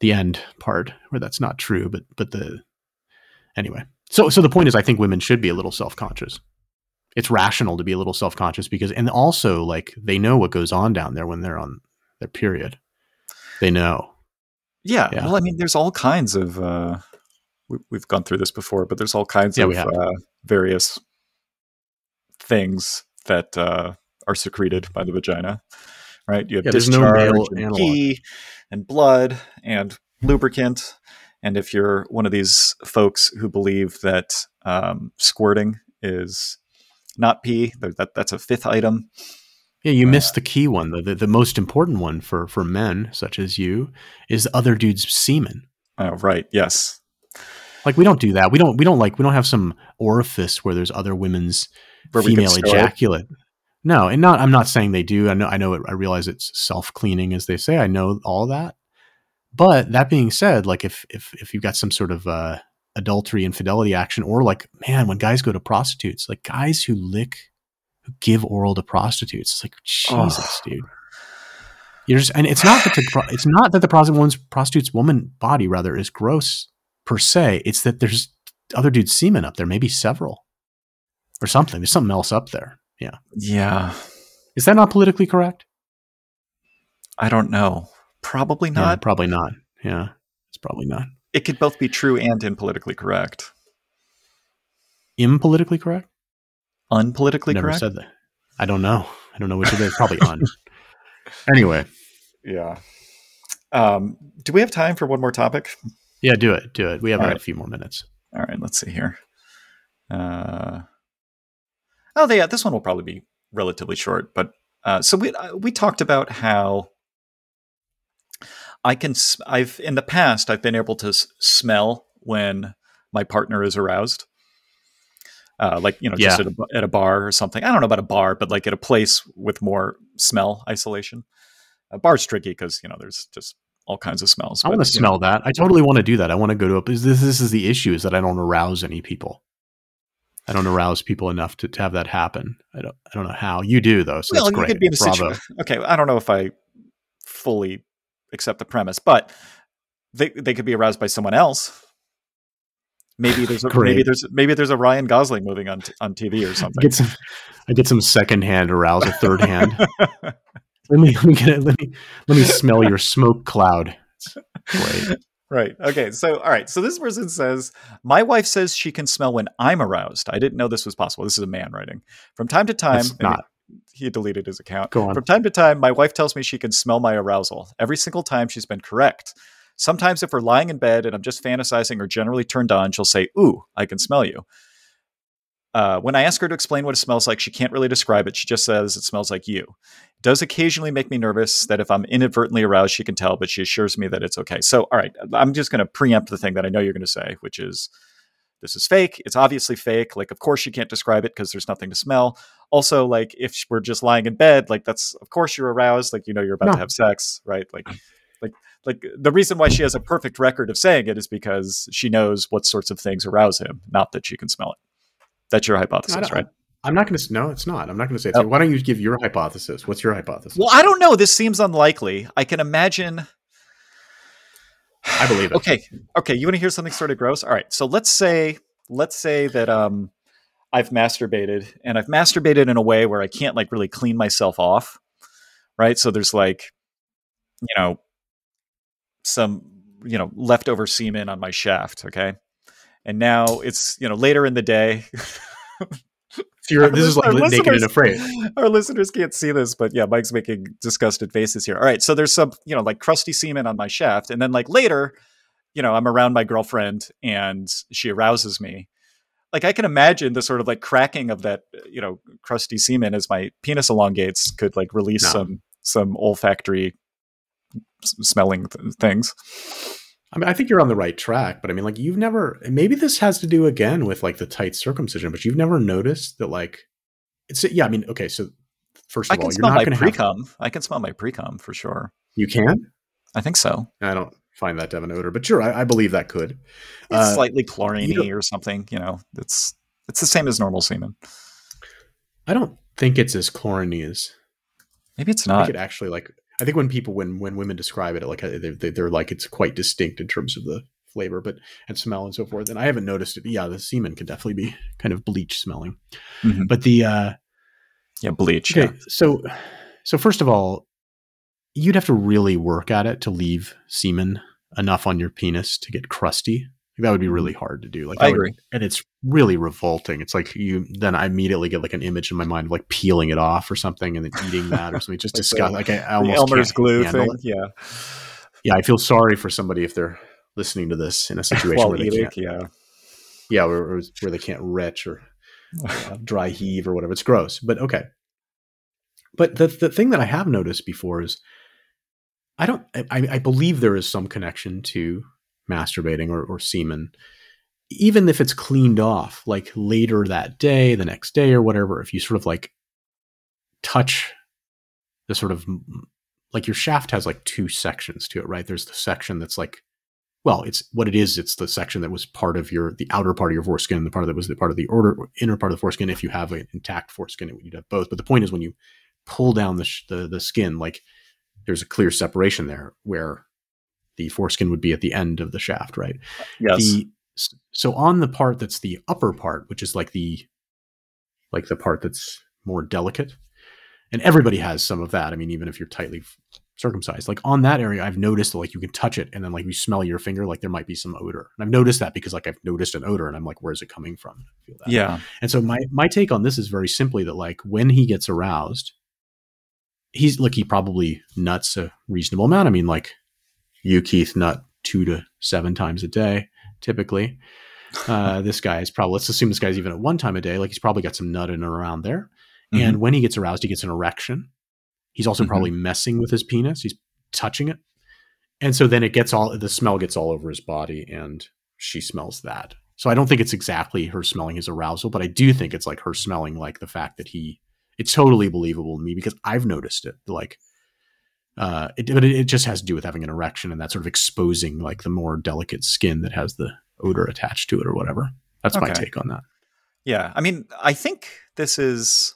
Speaker 1: the end part where that's not true but but the anyway. So so the point is i think women should be a little self-conscious. It's rational to be a little self-conscious because and also like they know what goes on down there when they're on their period. They know.
Speaker 2: Yeah, yeah. well i mean there's all kinds of uh we, have gone through this before, but there's all kinds yeah, of uh, various things that uh, are secreted by the vagina, right? You have yeah, discharge no and pee and blood and lubricant. And if you're one of these folks who believe that um, squirting is not pee, that that's a fifth item.
Speaker 1: Yeah, you uh, missed the key one. The, the, the most important one for for men such as you is other dude's semen.
Speaker 2: Oh, right. Yes.
Speaker 1: Like we don't do that. We don't. We don't like. We don't have some orifice where there's other women's where female ejaculate. No, and not. I'm not saying they do. I know. I know. It, I realize it's self cleaning, as they say. I know all that. But that being said, like if if if you've got some sort of uh, adultery, infidelity action, or like man, when guys go to prostitutes, like guys who lick, who give oral to prostitutes, it's like Jesus, oh. dude. You're just, and it's not that the it's not that the prostitute woman's prostitute's woman body rather is gross per se. It's that there's other dudes' semen up there, maybe several, or something. There's something else up there. Yeah,
Speaker 2: Yeah.
Speaker 1: is that not politically correct?
Speaker 2: I don't know. Probably
Speaker 1: Yeah,
Speaker 2: not.
Speaker 1: probably not. Yeah, it's probably not.
Speaker 2: It could both be true and impolitically correct.
Speaker 1: Impolitically correct?
Speaker 2: Unpolitically
Speaker 1: Never
Speaker 2: correct?
Speaker 1: said that. I don't know. I don't know which it is. Probably on. anyway,
Speaker 2: Yeah. Um, do we have time for one more topic?
Speaker 1: Yeah, do it. Do it. We have
Speaker 2: All
Speaker 1: a
Speaker 2: right.
Speaker 1: few more minutes.
Speaker 2: All right, let's see here. Uh, oh, yeah, this one will probably be relatively short. But uh, so we uh, we talked about how I can. I've in the past I've been able to s- smell when my partner is aroused. Uh, like you know, just at a, at a bar or something. I don't know about a bar, but like at a place with more smell isolation. A bar's tricky because you know there's just all kinds of smells.
Speaker 1: I want to
Speaker 2: you know,
Speaker 1: smell that. I totally want to do that. I want to go to a. This, this is the issue: is that I don't arouse any people. I don't arouse people enough to, to have that happen. I don't. I don't know how you do though. So
Speaker 2: well,
Speaker 1: that's
Speaker 2: you
Speaker 1: great.
Speaker 2: could be in a
Speaker 1: Bravo.
Speaker 2: situation. Okay, I don't know if I fully accept the premise, but they they could be aroused by someone else. Maybe there's a, maybe there's maybe there's a Ryan Gosling moving on t- on TV or something.
Speaker 1: I Get some. I get some secondhand arousal, third hand. let me let me get it. Let me let me smell your smoke cloud. Great.
Speaker 2: right. Okay. So all right. So this person says, my wife says she can smell when I'm aroused. I didn't know this was possible. This is a man writing. From time to time,
Speaker 1: not.
Speaker 2: he deleted his account.
Speaker 1: Go on.
Speaker 2: From time to time, my wife tells me she can smell my arousal. Every single time, she's been correct. Sometimes, if we're lying in bed and I'm just fantasizing or generally turned on, she'll say, Ooh, I can smell you. Uh, when I ask her to explain what it smells like, she can't really describe it. She just says it smells like you. It does occasionally make me nervous that if I'm inadvertently aroused, she can tell, but she assures me that it's okay. So, all right, I'm just going to preempt the thing that I know you're going to say, which is this is fake. It's obviously fake. Like, of course, she can't describe it because there's nothing to smell. Also, like, if we're just lying in bed, like, that's, of course, you're aroused. Like, you know, you're about
Speaker 1: No.
Speaker 2: to have sex, right? Like, like, like the reason why she has a perfect record of saying it is because she knows what sorts of things arouse him, not that she can smell it. That's your hypothesis, right?
Speaker 1: I'm not going to. No, it's not. I'm not going to say. It's
Speaker 2: Oh.
Speaker 1: Why don't you give your hypothesis? What's your hypothesis?
Speaker 2: Well, I don't know. This seems unlikely. I can imagine.
Speaker 1: I believe it.
Speaker 2: Okay, okay. You want to hear something sort of gross? All right. So let's say, let's say that um, I've masturbated, and I've masturbated in a way where I can't like really clean myself off, right? So there's like, you know, some you know leftover semen on my shaft. Okay, and now it's you know later in the day.
Speaker 1: This is like naked and afraid.
Speaker 2: Our listeners can't see this, but yeah, Mike's making disgusted faces here. All right, so there's some, you know, like crusty semen on my shaft, and then like later, you know, I'm around my girlfriend and she arouses me. Like I can imagine the sort of like cracking of that, uh, you know, crusty semen as my penis elongates could like release
Speaker 1: No.
Speaker 2: some some olfactory s- smelling th- things.
Speaker 1: I mean, I think you're on the right track, but I mean, like, you've never. Maybe this has to do again with like the tight circumcision, but you've never noticed that, like, it's yeah. I mean, okay, so first
Speaker 2: I
Speaker 1: of all,
Speaker 2: can
Speaker 1: you're not going to
Speaker 2: pre
Speaker 1: have.
Speaker 2: cum. I can smell my pre cum for sure.
Speaker 1: You can.
Speaker 2: I think so.
Speaker 1: I don't find that to have an odor, but sure, I, I believe that could.
Speaker 2: It's
Speaker 1: Uh,
Speaker 2: slightly chloriney or something. You know, it's it's the same as normal semen.
Speaker 1: I don't think it's as chlorine as
Speaker 2: Maybe it's
Speaker 1: I
Speaker 2: not.
Speaker 1: think it actually like. I think when people when when women describe it, like they, they, they're like it's quite distinct in terms of the flavor, but and smell and so forth. And I haven't noticed it. Yeah, the semen can definitely be kind of bleach smelling,
Speaker 2: Mhm.
Speaker 1: but the. uh
Speaker 2: Yeah, bleach.
Speaker 1: Okay,
Speaker 2: Yeah.
Speaker 1: so so first of all, you'd have to really work at it to leave semen enough on your penis to get crusty. That would be really hard to do. Like.
Speaker 2: I
Speaker 1: that would-
Speaker 2: agree.
Speaker 1: and it's really revolting. It's like you then I immediately get like an image in my mind of like peeling it off or something and then eating that or something. Just disgust. Like I, I almost
Speaker 2: Elmer's glue thing.
Speaker 1: it.
Speaker 2: Yeah.
Speaker 1: Yeah, I feel sorry for somebody if they're listening to this in a situation where they can't.
Speaker 2: Yeah.
Speaker 1: Yeah, where, where they can't retch or uh, dry heave or whatever. It's gross, but okay. But the the thing that I have noticed before is, I don't. I, I believe there is some connection to masturbating or, or semen, even if it's cleaned off, like later that day, the next day, or whatever. If you sort of like touch the sort of like your shaft has like two sections to it, right? There's the section that's like well, it's what it is. It's the section that was part of your the outer part of your foreskin, the part that was the part of the order inner part of the foreskin. If you have an intact foreskin, you'd have both. But the point is, when you pull down the sh- the, the skin, like there's a clear separation there where the foreskin would be at the end of the shaft, right?
Speaker 2: Yes.
Speaker 1: The, so on the part that's the upper part, which is like the like the part that's more delicate, and everybody has some of that. I mean, even if you're tightly circumcised, like on that area, I've noticed that like you can touch it, and then like you smell your finger, like there might be some odor. And I've noticed that because like I've noticed an odor, and I'm like, where's it coming from? I feel that.
Speaker 2: yeah.
Speaker 1: And so my my take on this is very simply that like when he gets aroused, he's like he probably nuts a reasonable amount. I mean, like you, Keith, nut two to seven times a day typically. Uh, this guy is probably let's assume this guy's even at one time a day. Like he's probably got some nut in and around there. And when he gets aroused, he gets an erection. He's also
Speaker 2: Mhm.
Speaker 1: probably messing with his penis. He's touching it. And so then it gets all the smell gets all over his body and she smells that. So I don't think it's exactly her smelling his arousal, but I do think it's like her smelling like the fact that he it's totally believable to me because I've noticed it. Like uh it, but it, it just has to do with having an erection and that sort of exposing like the more delicate skin that has the odor attached to it or whatever. That's my take on that.
Speaker 2: Yeah. I mean, I think this is.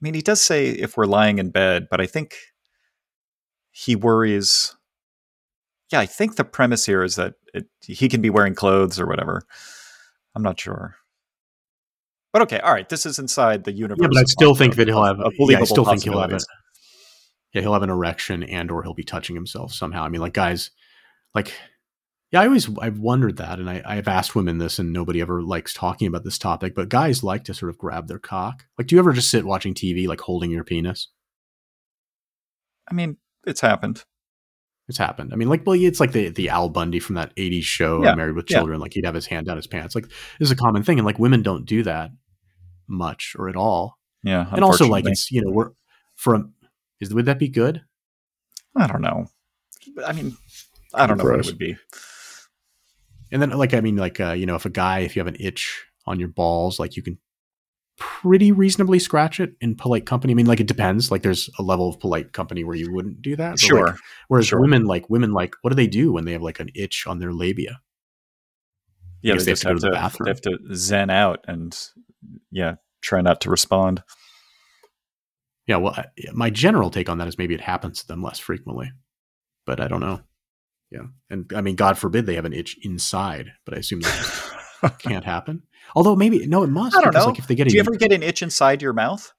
Speaker 2: I mean, he does say if we're lying in bed, but I think he worries. Yeah, I think the premise here is that it, he can be wearing clothes or whatever. I'm not sure. But okay, all right. This is inside the universe.
Speaker 1: Yeah, but I still think that he'll have. yeah, I still think he'll have. A,
Speaker 2: possibilities.
Speaker 1: Yeah, he'll have an erection and or he'll be touching himself somehow. I mean, like guys, like yeah, I always I've wondered that, and I I've asked women this, and nobody ever likes talking about this topic. But guys like to sort of grab their cock. Like, do you ever just sit watching TV, like holding your penis?
Speaker 2: I mean, it's happened.
Speaker 1: It's happened. I mean, like, well, it's like the the Al Bundy from that '80s show,
Speaker 2: Yeah,
Speaker 1: Married with
Speaker 2: yeah.
Speaker 1: Children. Like, he'd have his hand down his pants. Like, this is a common thing, and like women don't do that much or at all.
Speaker 2: Yeah,
Speaker 1: And also, like, it's you know, we're from is would that be good?
Speaker 2: I don't know. I mean, I don't know what it would be.
Speaker 1: And then, like, I mean, like, uh, you know, if a guy, if you have an itch on your balls, like, you can pretty reasonably scratch it in polite company. I mean, like, it depends. Like, there's a level of polite company where you wouldn't do that. but, like,
Speaker 2: Sure.
Speaker 1: whereas
Speaker 2: sure.
Speaker 1: women, like, women, like, what do they do when they have like an itch on their labia?
Speaker 2: yeah, they
Speaker 1: they have
Speaker 2: have
Speaker 1: to go to the bathroom.
Speaker 2: they have to zen out and yeah, try not to respond.
Speaker 1: Yeah. Well, I, my general take on that is maybe it happens to them less frequently, but I don't know. Yeah. And I mean, God forbid they have an itch inside, but I assume that can't happen. Although maybe, no, it must.
Speaker 2: I don't know.
Speaker 1: Like, if they get
Speaker 2: Do you ever get an itch inside your mouth?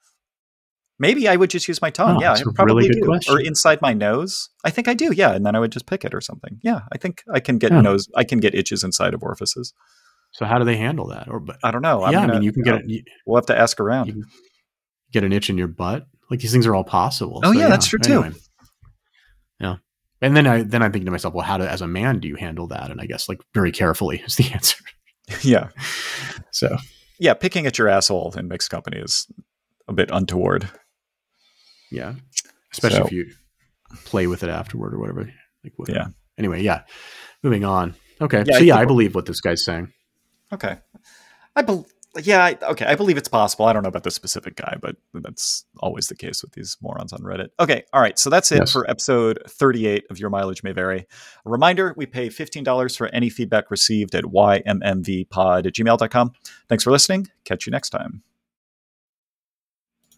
Speaker 2: Maybe I would just use my tongue.
Speaker 1: Oh,
Speaker 2: yeah, I probably
Speaker 1: really good
Speaker 2: do. Or inside my nose. I think I do. Yeah, and then I would just pick it or something. Yeah, I think I can get
Speaker 1: Yeah.
Speaker 2: nose. I can get itches inside of orifices.
Speaker 1: so how do they handle that? Or, but
Speaker 2: I don't know. I'm
Speaker 1: yeah, I
Speaker 2: gonna-
Speaker 1: mean, uh, you can
Speaker 2: know,
Speaker 1: get, uh, it,
Speaker 2: We'll have to ask around.
Speaker 1: you get an itch in your butt. Like these things are all possible.
Speaker 2: Oh, yeah, that's true, too.
Speaker 1: Yeah. And then I then I'm thinking to myself, well, how do as a man do you handle that? And I guess like very carefully is the answer.
Speaker 2: yeah,
Speaker 1: So
Speaker 2: yeah. Picking at your asshole in mixed company is a bit untoward.
Speaker 1: yeah. Especially
Speaker 2: So-
Speaker 1: if you play with it afterward or whatever. Like whatever.
Speaker 2: Yeah.
Speaker 1: Anyway, yeah. Moving on. Okay.
Speaker 2: Yeah,
Speaker 1: so
Speaker 2: I
Speaker 1: yeah, I believe what this guy's saying.
Speaker 2: Okay. I bel yeah, I, okay. I believe it's possible. I don't know about the specific guy, but that's always the case with these morons on Reddit. Okay. All right. So that's it
Speaker 1: Yes.
Speaker 2: for episode 38 of Your Mileage May Vary. A reminder we pay $15 for any feedback received at ymmvpod at gmail.com. Thanks for listening. Catch you next time.